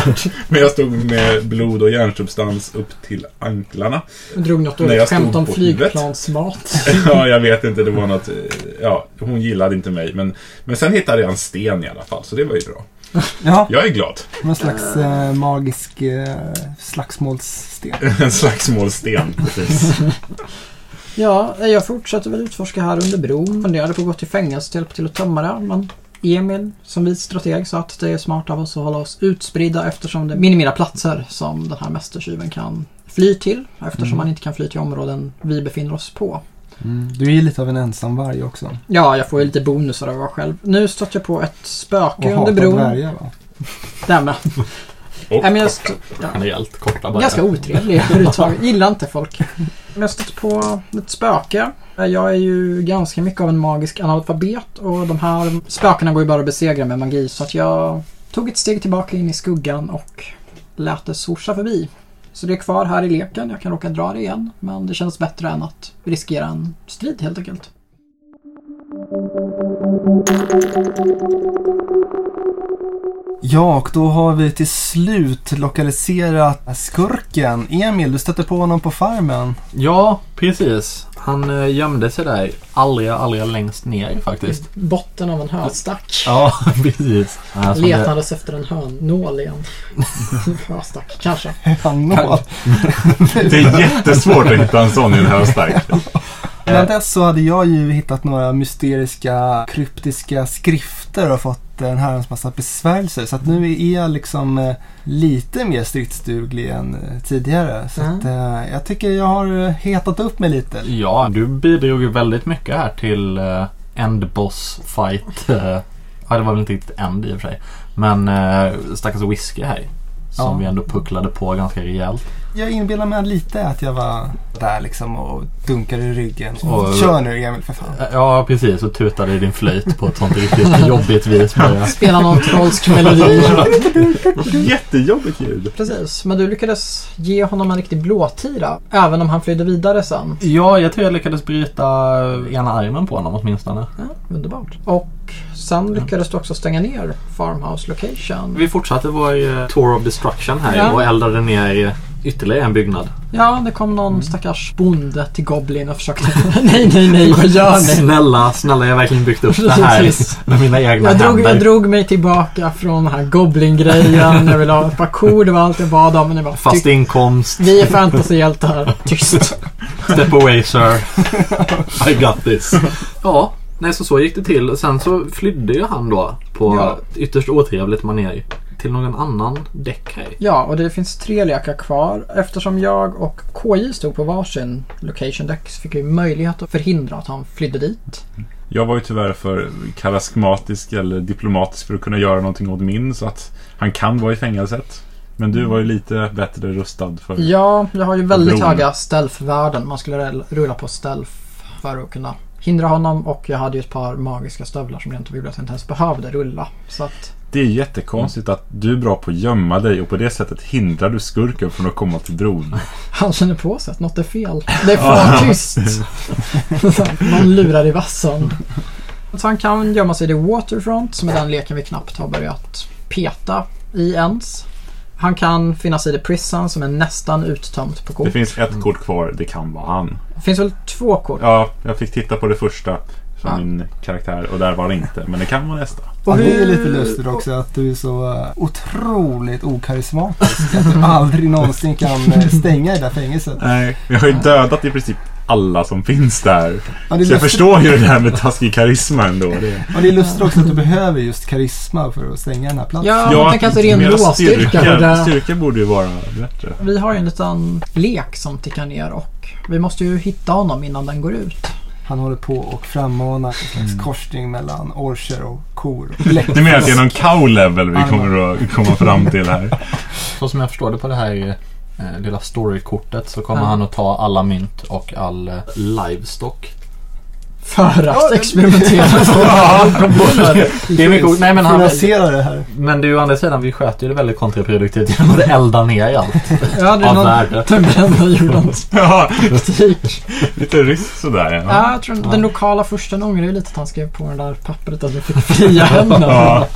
smart. men jag stod med blod och järnsubstans upp till anklarna. Drog något dåligt skämt om flygplansmat. Ja, jag vet inte. Det var något... eh, Ja, hon gillade inte mig. Men, men sen hittade jag en sten i alla fall, så det var ju bra. Ja, Jag är glad. någon slags eh, magisk eh, slagsmålssten. En slagsmålsten, precis. Ja, jag fortsätter väl utforska här under bron. Funderade på att gå till fängelse och hjälpa till att tömma det. Men Emil, som vis strateg, sa att det är smart av oss att hålla oss utspridda eftersom det minimerar platser som den här mästertjuven kan fly till. Eftersom Mm. man inte kan fly till områden vi befinner oss på. Mm. Du är ju lite av en ensamvarg också. Ja, jag får ju lite bonusar av att vara själv. Nu stötte jag på ett spöke Och under bron. dvärgar va? Där med. Och Nej, men jag korta. ja. Generellt korta bara. Ganska otrevlig överhuvudtaget. Gillar inte folk. Men jag stött på ett spöke. Jag är ju ganska mycket av en magisk analfabet och de här spökena går ju bara att besegra med magi så att jag tog ett steg tillbaka in i skuggan och lät det sorsa förbi. Så det är kvar här i leken. Jag kan råka dra det igen. Men det känns bättre än att riskera en strid helt enkelt. Ja, och då har vi till slut lokaliserat skurken. Emil, du stötte på honom på farmen. Ja, precis. Han eh, gömde sig där allra, allra längst ner faktiskt. Botten av en höstack. Ja, precis. Ja, som det- Letandes efter en hörnnål igen. Höstack, kanske. Han nål. Det är jättesvårt att hitta en sån i en höstack. Innan dess så hade jag ju hittat några mysteriska, kryptiska skrifter och fått en herrans massa besvärjelser. Så att nu är jag liksom eh, lite mer stridsduglig än eh, tidigare. Så Mm. att, eh, jag tycker jag har eh, hetat upp mig lite. Ja, du bidrog ju väldigt mycket här till uh, End Boss Fight. eh, ja, det var väl inte riktigt End i och för sig. Men stackars whisky här. Som Ja. vi ändå pucklade på ganska rejält. Jag inbillar mig lite att jag var där liksom och dunkade i ryggen. Och- Kör nu Emil för fan. Ja, precis. Och tutade i din flöjt på ett sånt riktigt jobbigt vis. Bara. Spela någon trolsk melodi. Jättejobbigt ljud. Precis, men du lyckades ge honom en riktig blåtira. Även om han flydde vidare sen. Ja, jag tror jag lyckades bryta ena armen på honom åtminstone. Ja, underbart. Och sen lyckades du också stänga ner Farmhouse Location. Vi fortsatte vår eh, Tour of Destruction här Ja. och eldade ner eh, ytterligare en byggnad. Ja, det kom någon stackars bonde till Goblin och försökte... nej, nej, nej, vad gör ni? Snälla, snälla, jag har verkligen byggt upp det här med mina egna Jag drog, händer. jag drog mig tillbaka från den här Goblin-grejen. Jag ville ha ett par kor, det var allt jag bad om. Men jag bara, Fast "Ty- inkomst, vi är fantasyhjältar. Tyst. step away sir. I got this. Ja, nej så så gick det till. Sen så flydde ju han då på Ja. ytterst otrevligt manér till någon annan däck här. Ja, och det finns tre lekar kvar. Eftersom jag och KJ stod på varsin location deck så fick vi möjlighet att förhindra att han flydde dit. Jag var ju tyvärr för karismatisk eller diplomatisk för att kunna göra någonting åt min. Så att han kan vara i fängelset. Men du var ju lite bättre rustad för... Ja, jag har ju väldigt Bron. höga stealth-värden. Man skulle rull- rulla på stealth för att kunna hindra honom. Och jag hade ju ett par magiska stövlar som rent och gjorde att jag inte ens behövde rulla. Så att, Det är jättekonstigt att du är bra på att gömma dig och på det sättet hindrar du skurken från att komma till bron. han känner på sig att något är fel. Det är för tyst. Någon lurar i vassen. Så han kan gömma sig i Waterfront som är den leken vi knappt har börjat peta i ens. Han kan finnas i The Prison som är nästan uttömt på Det kort. finns ett kort kvar, det kan vara han. Det finns väl två kort? Ja, jag fick titta på det första som Ja. min karaktär och där var det inte. Men det kan vara nästa. Ja, det är hur- lite lustigt också att du är så eh, otroligt okarismatisk. Att du aldrig någonsin kan eh, stänga det där fängelset. Nej, jag har ju dödat i princip alla som finns där. Ja, Så jag förstår ju det där med taskig karisma ändå. Det... ja, det är lustigt också att du behöver just karisma för att stänga den här platsen. Ja, jag tänker att ren mera råstyrka. styrka, borde- styrka borde ju vara bättre. Vi har ju en liten lek som tickar ner och vi måste ju hitta honom innan den går ut. Han håller på och frammanar en slags Mm. korsning mellan orcher och kor. Och Du menar att det är någon cow-level vi Ja, kommer att komma fram till här? Så som jag förstår det på det här lilla storykortet så kommer han att ta alla mynt och all eh, livestock. För att Ja, experimentera. Det är mycket Nej men han... Finansiera det här. Men ju å andra sidan, vi sköter ju det väldigt kontraproduktivt genom att elda ner allt ja, det är av någon värde. den brända jordens Ja, lite rysk sådär ja. Ja, jag tror den lokala försten ångrar ju lite att han skrev på det där pappret att vi fick fria händer. Ja.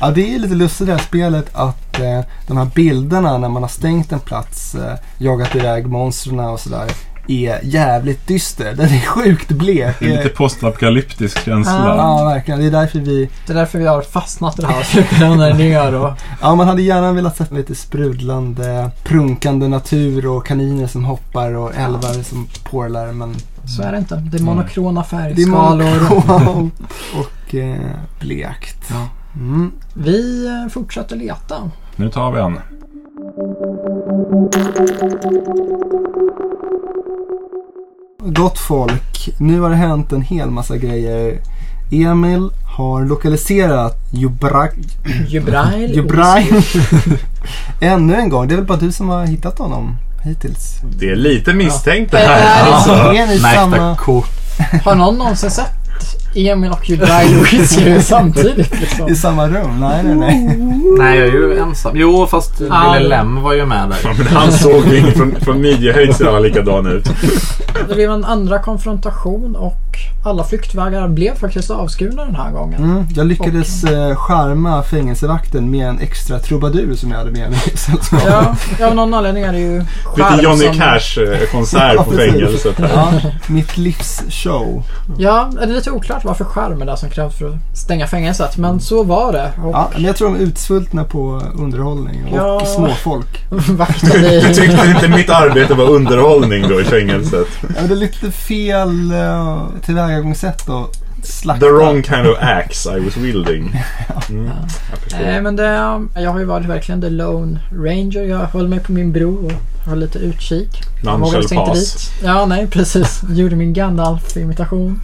Ja, det är lite lustigt det här spelet att eh, de här bilderna när man har stängt en plats, eh, jagat iväg monstren och sådär, är jävligt dyster. Den är sjukt blek. Det är lite postapokalyptisk känsla. Ja, verkligen. Det är därför vi... Det är därför vi har fastnat i det här ner och... Ja, man hade gärna velat se lite sprudlande, prunkande natur och kaniner som hoppar och älvar som porlar. Men Så är det inte. Det är monokrona det är färgskalor. monokrom och eh, blekt. Ja. Mm. Vi eh, fortsätter leta. Nu tar vi en. Gott folk, nu har det hänt en hel massa grejer. Emil har lokaliserat Jubra... Jubrail. Jubrail. Ännu en gång. Det är väl bara du som har hittat honom hittills? Det är lite misstänkt det Ja. här. Äh, Alltså. Är ni Märkta samma... kort. Har någon någonsin sett Emil och Jubrail och Whisky samtidigt? Liksom? I samma rum? Nej, nej, nej. Nej, jag är ju ensam. Jo, fast Ah. Lille Lem var ju med där. Ja, men han såg ju ingen från, från midjehöjd ser han likadan ut. Det blev en andra konfrontation och alla flyktvägar blev faktiskt avskurna den här gången. Mm, jag lyckades eh, charma fängelsevakten med en extra trubadur som jag hade med mig i sällskap. Ja, av någon anledning är det ju Lite skärm Johnny som- Cash-konsert Ja, på fängelset här. Ja, mitt livs show. Ja, det är lite oklart varför skärm är det som krävs för att stänga fängelset. Men så var det. Och Ja, men jag tror de är utsvultna på underhållning och Ja. småfolk. Du tyckte inte mitt arbete var underhållning då i fängelset? Ja, men det är lite fel uh, tillvägagångssätt att slakta. The wrong kind of axe I was wielding. Mm, jag förstår. Nej, men det, jag har ju varit verkligen the lone ranger. Jag höll mig på min bro och höll lite utkik. Vågade sig inte pass. dit. Ja, nej precis. Gjorde min Gandalf-imitation.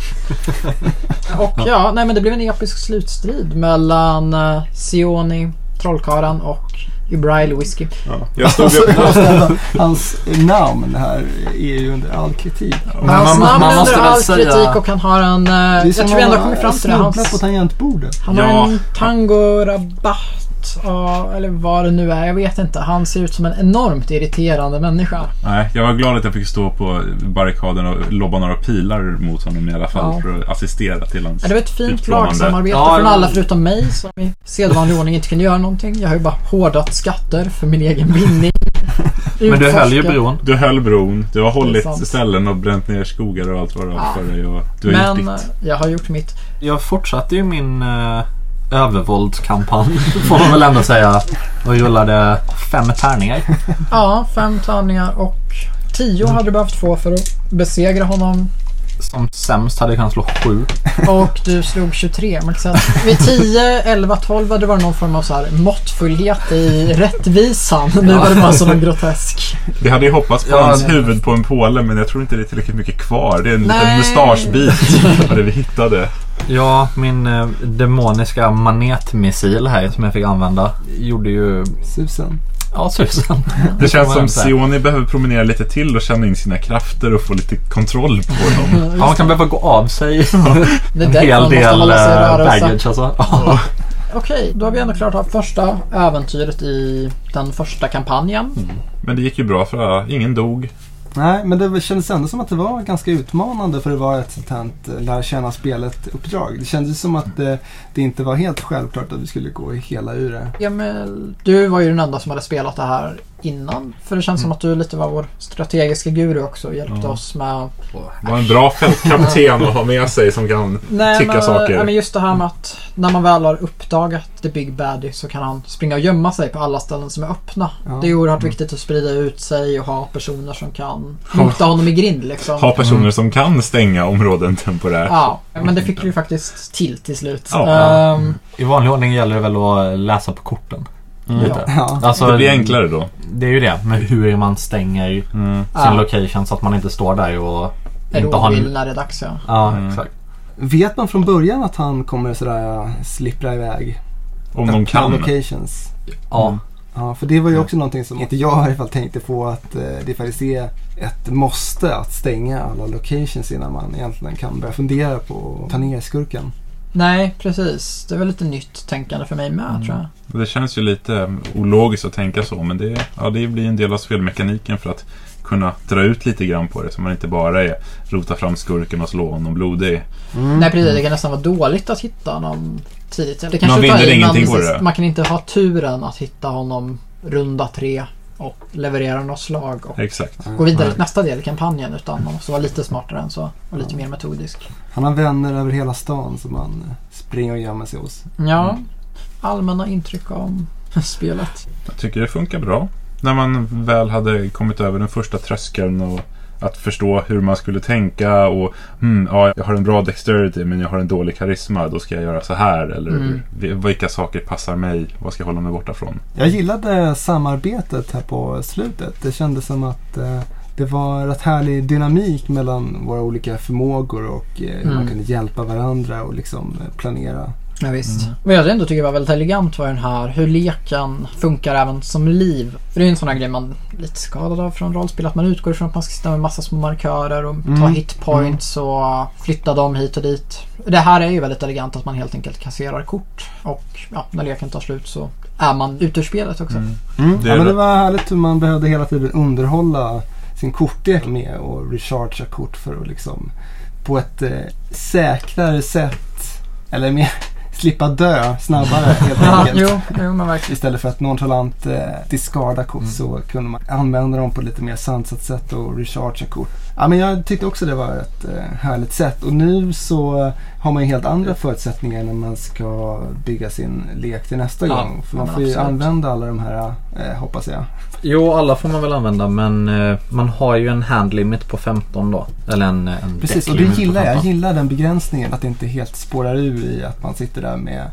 och ja, nej men det blev en episk slutstrid mellan uh, Sioni, trollkarlen och Ubrail Whisky. Ja. Jag stod Alltså, ändå- hans namn här är ju under all kritik. Men Hans man- namn man är under all säga- kritik och han har en... eh, jag tror vi ändå kommit fram till det. snubbla Hans, på tangentbordet. han Ja. har en Ja, eller vad det nu är. Jag vet inte. Han ser ut som en enormt irriterande människa. Nej, jag var glad att jag fick stå på barrikaden och lobba några pilar mot honom i alla fall Ja. för att assistera till hans Det var ett fint lagsamarbete Ja, från alla förutom mig som i sedvanlig ordning inte kunde göra någonting. Jag har ju bara hårdat skatter för min egen vinning. Men du höll ju bron. Du höll bron, du har hållit ställen och bränt ner skogar och allt vad det var Ja. för dig. Du har Men gjort eh, ditt. jag har gjort mitt. Jag fortsatte ju min uh, övervåldskampanj, får man väl ändå säga. Och rullade fem tärningar. Ja, fem tärningar och tio hade du behövt få för att besegra honom. Som sämst hade jag kunnat slå sju. Och du slog 23. Man kan säga att vid 10, 11, 12 hade det varit någon form av så här måttfullhet i rättvisan. Nu var det bara som en grotesk. Vi hade ju hoppats på Ja, hans huvud på en påle men jag tror inte det är tillräckligt mycket kvar. Det är en liten Nej. mustaschbit av det vi hittade. Ja, min eh, demoniska manetmissil här som jag fick använda gjorde ju, Susen. ja susen. Det känns som. Sioni behöver promenera lite till och känna in sina krafter och få lite kontroll på dem. Ja, man kan behöva gå av sig Det är en därför hel man måste del hålla sig eh, rörelse. baggage alltså. Ja. Okej, då har vi ändå klarat av första äventyret i den första kampanjen. Men det gick ju bra för alla. Ingen dog. Nej, men det kändes ändå som att det var ganska utmanande för att vara ett sånt här eh, lära känna spelet-uppdrag. Det kändes som att det, det inte var helt självklart att vi skulle gå hela ur det. Emil, du var ju den enda som hade spelat det här innan. För det känns som att du lite var vår strategiska guru också och hjälpte Ja. oss med... Var en bra fältkapten att ha med sig som kan Nej, tycka men, saker. ja, men just det här med att när man väl har uppdagat The Big Baddie så kan han springa och gömma sig på alla ställen som är öppna. Ja. Det är oerhört viktigt att sprida ut sig och ha personer som kan mota honom i grind liksom. Ha personer som kan stänga områden temporärt. Ja, men det fick vi faktiskt till till slut. Ja. Ehm, I vanlig ordning gäller det väl att läsa på korten. Mm. Lite. Ja. Alltså, Det blir enklare då. Det är ju det med hur man stänger Mm. sin Ja. location så att man inte står där och är Inte ha en- råvill när det är dags ja. Ja, Mm. exakt. Vet man från början att han kommer sådär slippra iväg? Om de kan. locations. Ja. Mm. Ja, för det var ju Ja. också någonting som inte jag i alla fall tänkte på att eh, det faktiskt är ett måste att stänga alla locations innan man egentligen kan börja fundera på att ta ner skurken. Nej, precis. Det är väl lite nytt tänkande för mig med Mm. tror jag. Det känns ju lite ologiskt att tänka så men det, ja, det blir en del av spelmekaniken för att kunna dra ut lite grann på det så man inte bara är rota fram skurken och slå honom blodig. Mm. Nej precis, det kan nästan vara dåligt att hitta honom tidigt. Det kanske Man vinner ingenting på det. Man kan inte ha turen att hitta honom runda tre och leverera något slag och Exakt. gå vidare till nästa del i kampanjen. Utan man måste vara lite smartare än så och lite mer metodisk. Han har vänner över hela stan som man eh, springer och gömmer sig hos. Ja, Mm. allmänna intryck om spelet. Jag tycker det funkar bra. När man väl hade kommit över den första tröskeln och att förstå hur man skulle tänka och hmm, ja, jag har en bra dexterity men jag har en dålig karisma. Då ska jag göra så här. Eller Mm. vi- vilka saker passar mig? Vad ska jag hålla mig borta från? Jag gillade samarbetet här på slutet. Det kändes som att eh, det var rätt härlig dynamik mellan våra olika förmågor och eh, hur man Mm. kunde hjälpa varandra och liksom eh, planera. Ja, visst. Mm. Vad jag ändå tycker var väldigt elegant var den här hur leken funkar även som liv. För det är ju en sån här grej man är lite skadad av från rollspel. Att man utgår från att man ska sitta med massa små markörer och ta Mm. hitpoints och flytta dem hit och dit. Det här är ju väldigt elegant att man helt enkelt kasserar kort. Och ja, när leken tar slut så är man ute ur spelet också. Mm. Mm. Det ja, men det. det var härligt hur man behövde hela tiden underhålla sin kortlek med och rechargea kort för att liksom på ett eh, säkrare sätt eller mer slippa dö snabbare helt Ja, enkelt. jo, jo, men verkligen. Istället för att nonchalant eh, discarda kort Mm. så kunde man använda dem på ett lite mer sansat sätt och rechargea kort. Ja, men jag tyckte också det var ett eh, härligt sätt och nu så har man ju helt andra förutsättningar när man ska bygga sin lek till nästa Ja, gång. För man får ju absolut. använda alla de här, eh, hoppas jag. Jo, alla får man väl använda men eh, man har ju en handlimit på 15 då. Eller en, en Precis, och det på gillar jag. Jag 15. gillar den begränsningen. Att det inte helt spårar ur i att man sitter där med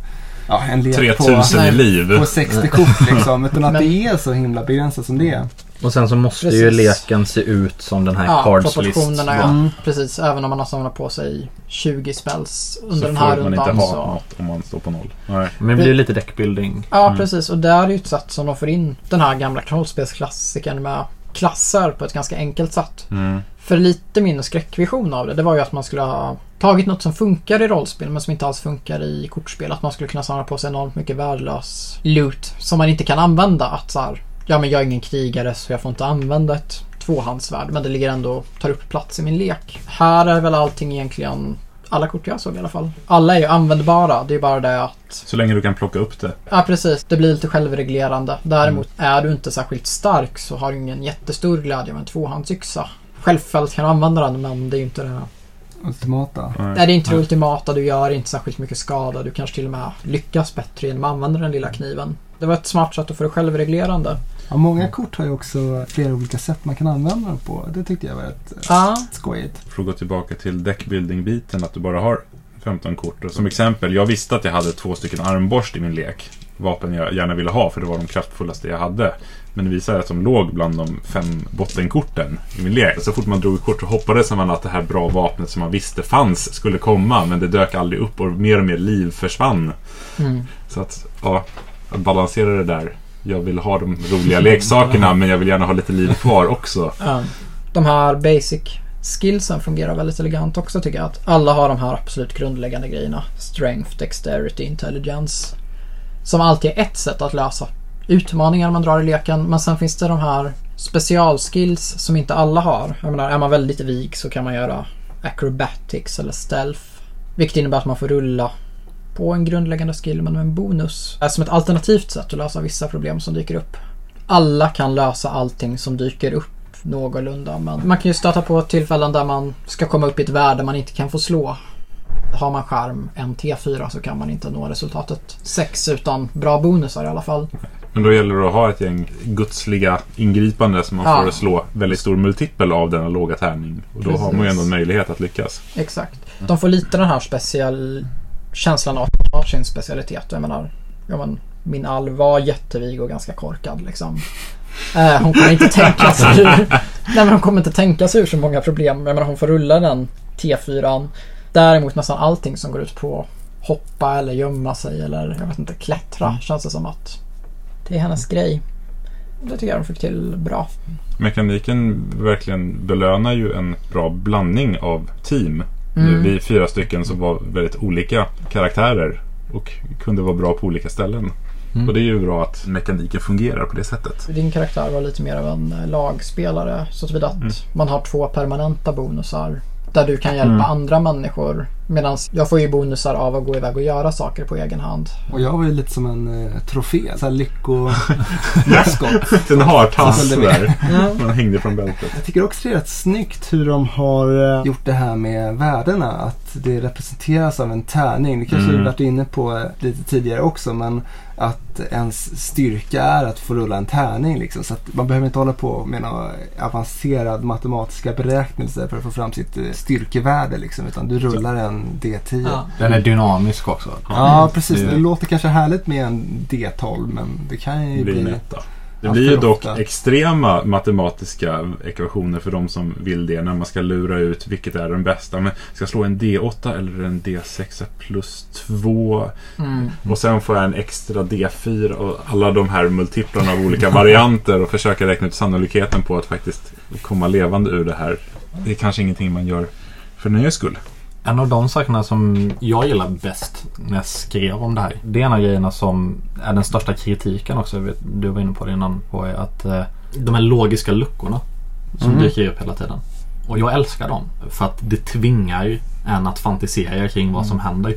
ja, en lek 3000 Nej. i liv. på 60 kort liksom. Utan att Men- det är så himla begränsat som det är. Och sen så måste Precis. ju leken se ut som den här Ja, cards list. proportionerna ja. Mm. Precis, även om man har samlat på sig 20 spells under Så den här får man inte rundan ha så... något om man står på noll. Nej. Men det blir lite deckbuilding. Ja, Mm. precis. Och där är ju ett sätt som de får in den här gamla rollspelsklassikern med klasser på ett ganska enkelt sätt. Mm. För lite min skräckvision av det, det var ju att man skulle ha tagit något som funkar i rollspel men som inte alls funkar i kortspel. Att man skulle kunna samla på sig enormt mycket värdelös loot som man inte kan använda. Att så här, ja men jag är ingen krigare så jag får inte använda ett tvåhandsvärd men det ligger ändå tar upp plats i min lek. Här är väl allting egentligen alla kort jag såg i alla fall. Alla är ju användbara. Det är bara det att Så länge du kan plocka upp det. Ja precis, det blir lite självreglerande. Däremot är du inte särskilt stark så har du ingen jättestor glädje av en tvåhandsyxa. Självfallet kan du använda den men det är ju inte det. Ultimata. Nej. Nej, det är inte det ultimata. Du gör inte särskilt mycket skada. Du kanske till och med lyckas bättre genom att använda den lilla kniven. Det var ett smart sätt att få det självreglerande. Ja, många kort har ju också flera olika sätt man kan använda dem på. Det tyckte jag var rätt Ja, skojigt. För att gå tillbaka till deckbuilding-biten, att du bara har 15 kort. Och som exempel, jag visste att jag hade två stycken armborst i min lek. Vapen jag gärna ville ha, för det var de kraftfullaste jag hade. Men det visade att de låg bland de fem bottenkorten i min lek. Så fort man drog kort så hoppades man att det här bra vapnet som man visste fanns skulle komma. Men det dök aldrig upp och mer och mer liv försvann. mm. Så att, ja, att balansera det där. Jag vill ha de roliga leksakerna men jag vill gärna ha lite liv kvar också. ja. De här basic skillsen fungerar väldigt elegant också tycker jag. Att alla har de här absolut grundläggande grejerna. Strength, Dexterity, Intelligence. Som alltid är ett sätt att lösa utmaningar man drar i leken. Men sen finns det de här specialskills som inte alla har. Jag menar, är man väldigt vig så kan man göra acrobatics eller stealth. Vilket innebär att man får rulla på en grundläggande skill men med en bonus. Som ett alternativt sätt att lösa vissa problem som dyker upp. Alla kan lösa allting som dyker upp någorlunda men man kan ju stöta på tillfällen där man ska komma upp i ett värde man inte kan få slå. Har man skärm en T4 så kan man inte nå resultatet 6 utan bra bonusar i alla fall. Men då gäller det att ha ett gäng gudsliga ingripande som man Ja. får slå väldigt stor multipel av denna låga tärning. Och då har man ju ändå en möjlighet att lyckas. Exakt. De får lite den här speciell känslan av att de har sin specialitet. Jag menar, ja, men, min alv var jättevig och ganska korkad liksom. Eh, hon kan inte tänka sig hur, Nej men hon kommer inte tänka sig ur så många problem. Jag menar hon får rulla den T4. Däremot nästan allting som går ut på hoppa eller gömma sig eller jag vet inte klättra känns det som att det är hennes grej. Det tycker jag de fick till bra. Mekaniken verkligen belönar ju en bra blandning av team. Mm. Nu, vi fyra stycken som var väldigt olika karaktärer och kunde vara bra på olika ställen. Mm. Och det är ju bra att mekaniken fungerar på det sättet. Din karaktär var lite mer av en eh, lagspelare så tillvida att Mm. man har två permanenta bonusar. Där du kan hjälpa Mm. andra människor. Medan jag får ju bonusar av att gå iväg och göra saker på egen hand. Och jag var ju lite som en eh, trofé. Så här lyckomaskot. En hartass där. Man hängde från bältet. Jag tycker också det är rätt snyggt hur de har eh, gjort det här med värdena. Att det representeras av en tärning. Det kanske Mm. vi varit inne på eh, lite tidigare också. Men att ens styrka är att få rulla en tärning. Liksom. Så att man behöver inte hålla på med några avancerad matematiska beräknelser för att få fram sitt eh, styrkevärde. Liksom, utan du rullar en D10. Ja. Den är dynamisk också. Ja, precis. Det- Det låter kanske härligt med en D12 men det kan ju en bli... etta. Det blir ju dock ofta. extrema matematiska ekvationer för de som vill det när man ska lura ut vilket är den bästa. Men ska jag slå en D8 eller en D6 plus 2 Mm. och sen får jag en extra D4 och alla de här multiplarna av olika varianter och försöka räkna ut sannolikheten på att faktiskt komma levande ur det här. Det är kanske ingenting man gör för nöjes skull. En av de sakerna som jag gillar bäst när jag skrev om det här. Det är en av grejerna som är den största kritiken också. vet, Du var inne på det innan på att eh, de här logiska luckorna som Mm. dyker upp hela tiden. Och jag älskar dem. För att det tvingar en att fantisera kring vad som händer.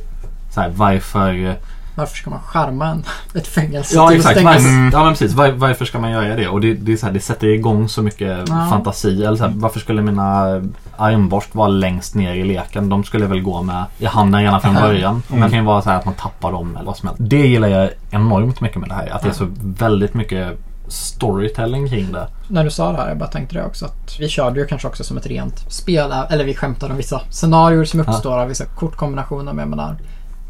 Så här, varför... Varför ska man skärma en, ett fängelse Ja till att exakt, varför, Mm. ja, men precis. Var, varför ska man göra det? Och det, det, är så här, det sätter igång så mycket Ja. fantasi. Eller så här, varför skulle mina armborst vara längst ner i leken? De skulle väl gå med i handen redan från början. Men det kan ju vara så här att man tappar dem eller vad som helst. Det gillar jag enormt mycket med det här. Att det är så väldigt mycket storytelling kring det. När du sa det här, jag bara tänkte det också att vi körde ju kanske också som ett rent spel, eller vi skämtade om vissa scenarier som uppstår av vissa kortkombinationer. Men jag menar,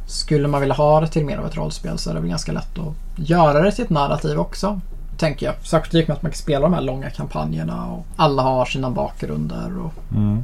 skulle man vilja ha det till mer av ett rollspel så är det väl ganska lätt att göra det till ett narrativ också. Tänker jag. Särskilt i och med att man kan spela de här långa kampanjerna och alla har sina bakgrunder. Och,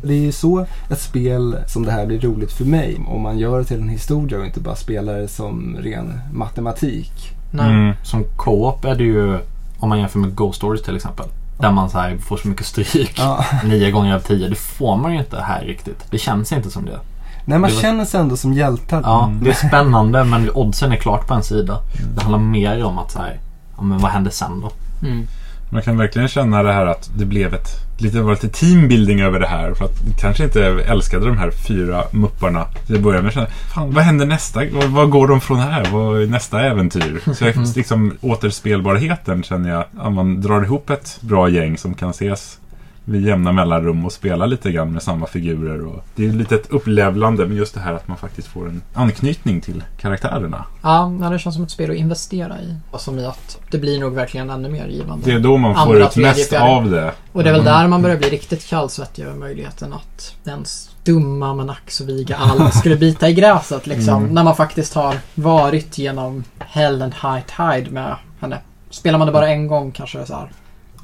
Det är ju så ett spel som det här blir roligt för mig. Om man gör det till en historia och inte bara spelar det som ren matematik. nej. Mm. Som co-op är det ju, om man jämför med Ghost Stories till exempel. Där man så här får så mycket stryk. Ja. Nio gånger av tio. Det får man ju inte här riktigt. Det känns inte som det. Nej, man Det var- känner sig ändå som hjältar. Ja, det är spännande men oddsen är klart på en sida. Det handlar mer om att så här, ja, men vad händer sen då? Mm. Man kan verkligen känna det här att det blev ett lite, var lite teambuilding över det här. För att vi kanske inte älskade de här fyra mupparna till att börja med. Kände, Fan, vad händer nästa? Vad, vad går de från här? Vad är nästa äventyr? Så jag, liksom, återspelbarheten känner jag. Att man drar ihop ett bra gäng som kan ses vid jämna mellanrum och spela lite grann med samma figurer. Och det är lite ett upplevlande men just det här att man faktiskt får en anknytning till karaktärerna. Ja, det känns som ett spel att investera i. Och som i att det blir nog verkligen ännu mer givande. Det är då man får Andra, ut mest fjärde. av det. Och det är väl Mm. där man börjar bli riktigt kallsvettig över möjligheten att den dumma men ack så viga alv skulle bita i gräset liksom. Mm. När man faktiskt har varit genom Hell and High Tide med henne. Spelar man det bara en gång kanske det är så här.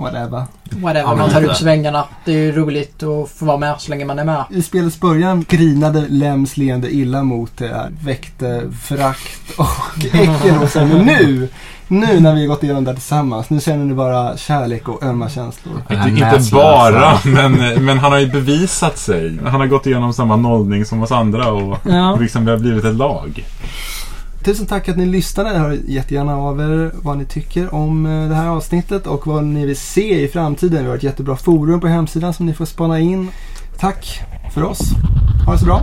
Whatever. Whatever, Ja, man tar ut svängarna. Det är ju roligt att få vara med så länge man är med. I spelets början grinade Lems leende illa mot det här. Väckte förakt och äckel och sen men nu, nu när vi har gått igenom det tillsammans, nu känner ni bara kärlek och ömma känslor. Inte, inte bara, men, men han har ju bevisat sig. Han har gått igenom samma nollning som oss andra och Ja. liksom vi har blivit ett lag. Tusen tack att ni lyssnade. Hör jättegärna av er vad ni tycker om eh, det här avsnittet och vad ni vill se i framtiden. Vi har ett jättebra forum på hemsidan som ni får spana in. Tack för oss. Ha det så bra.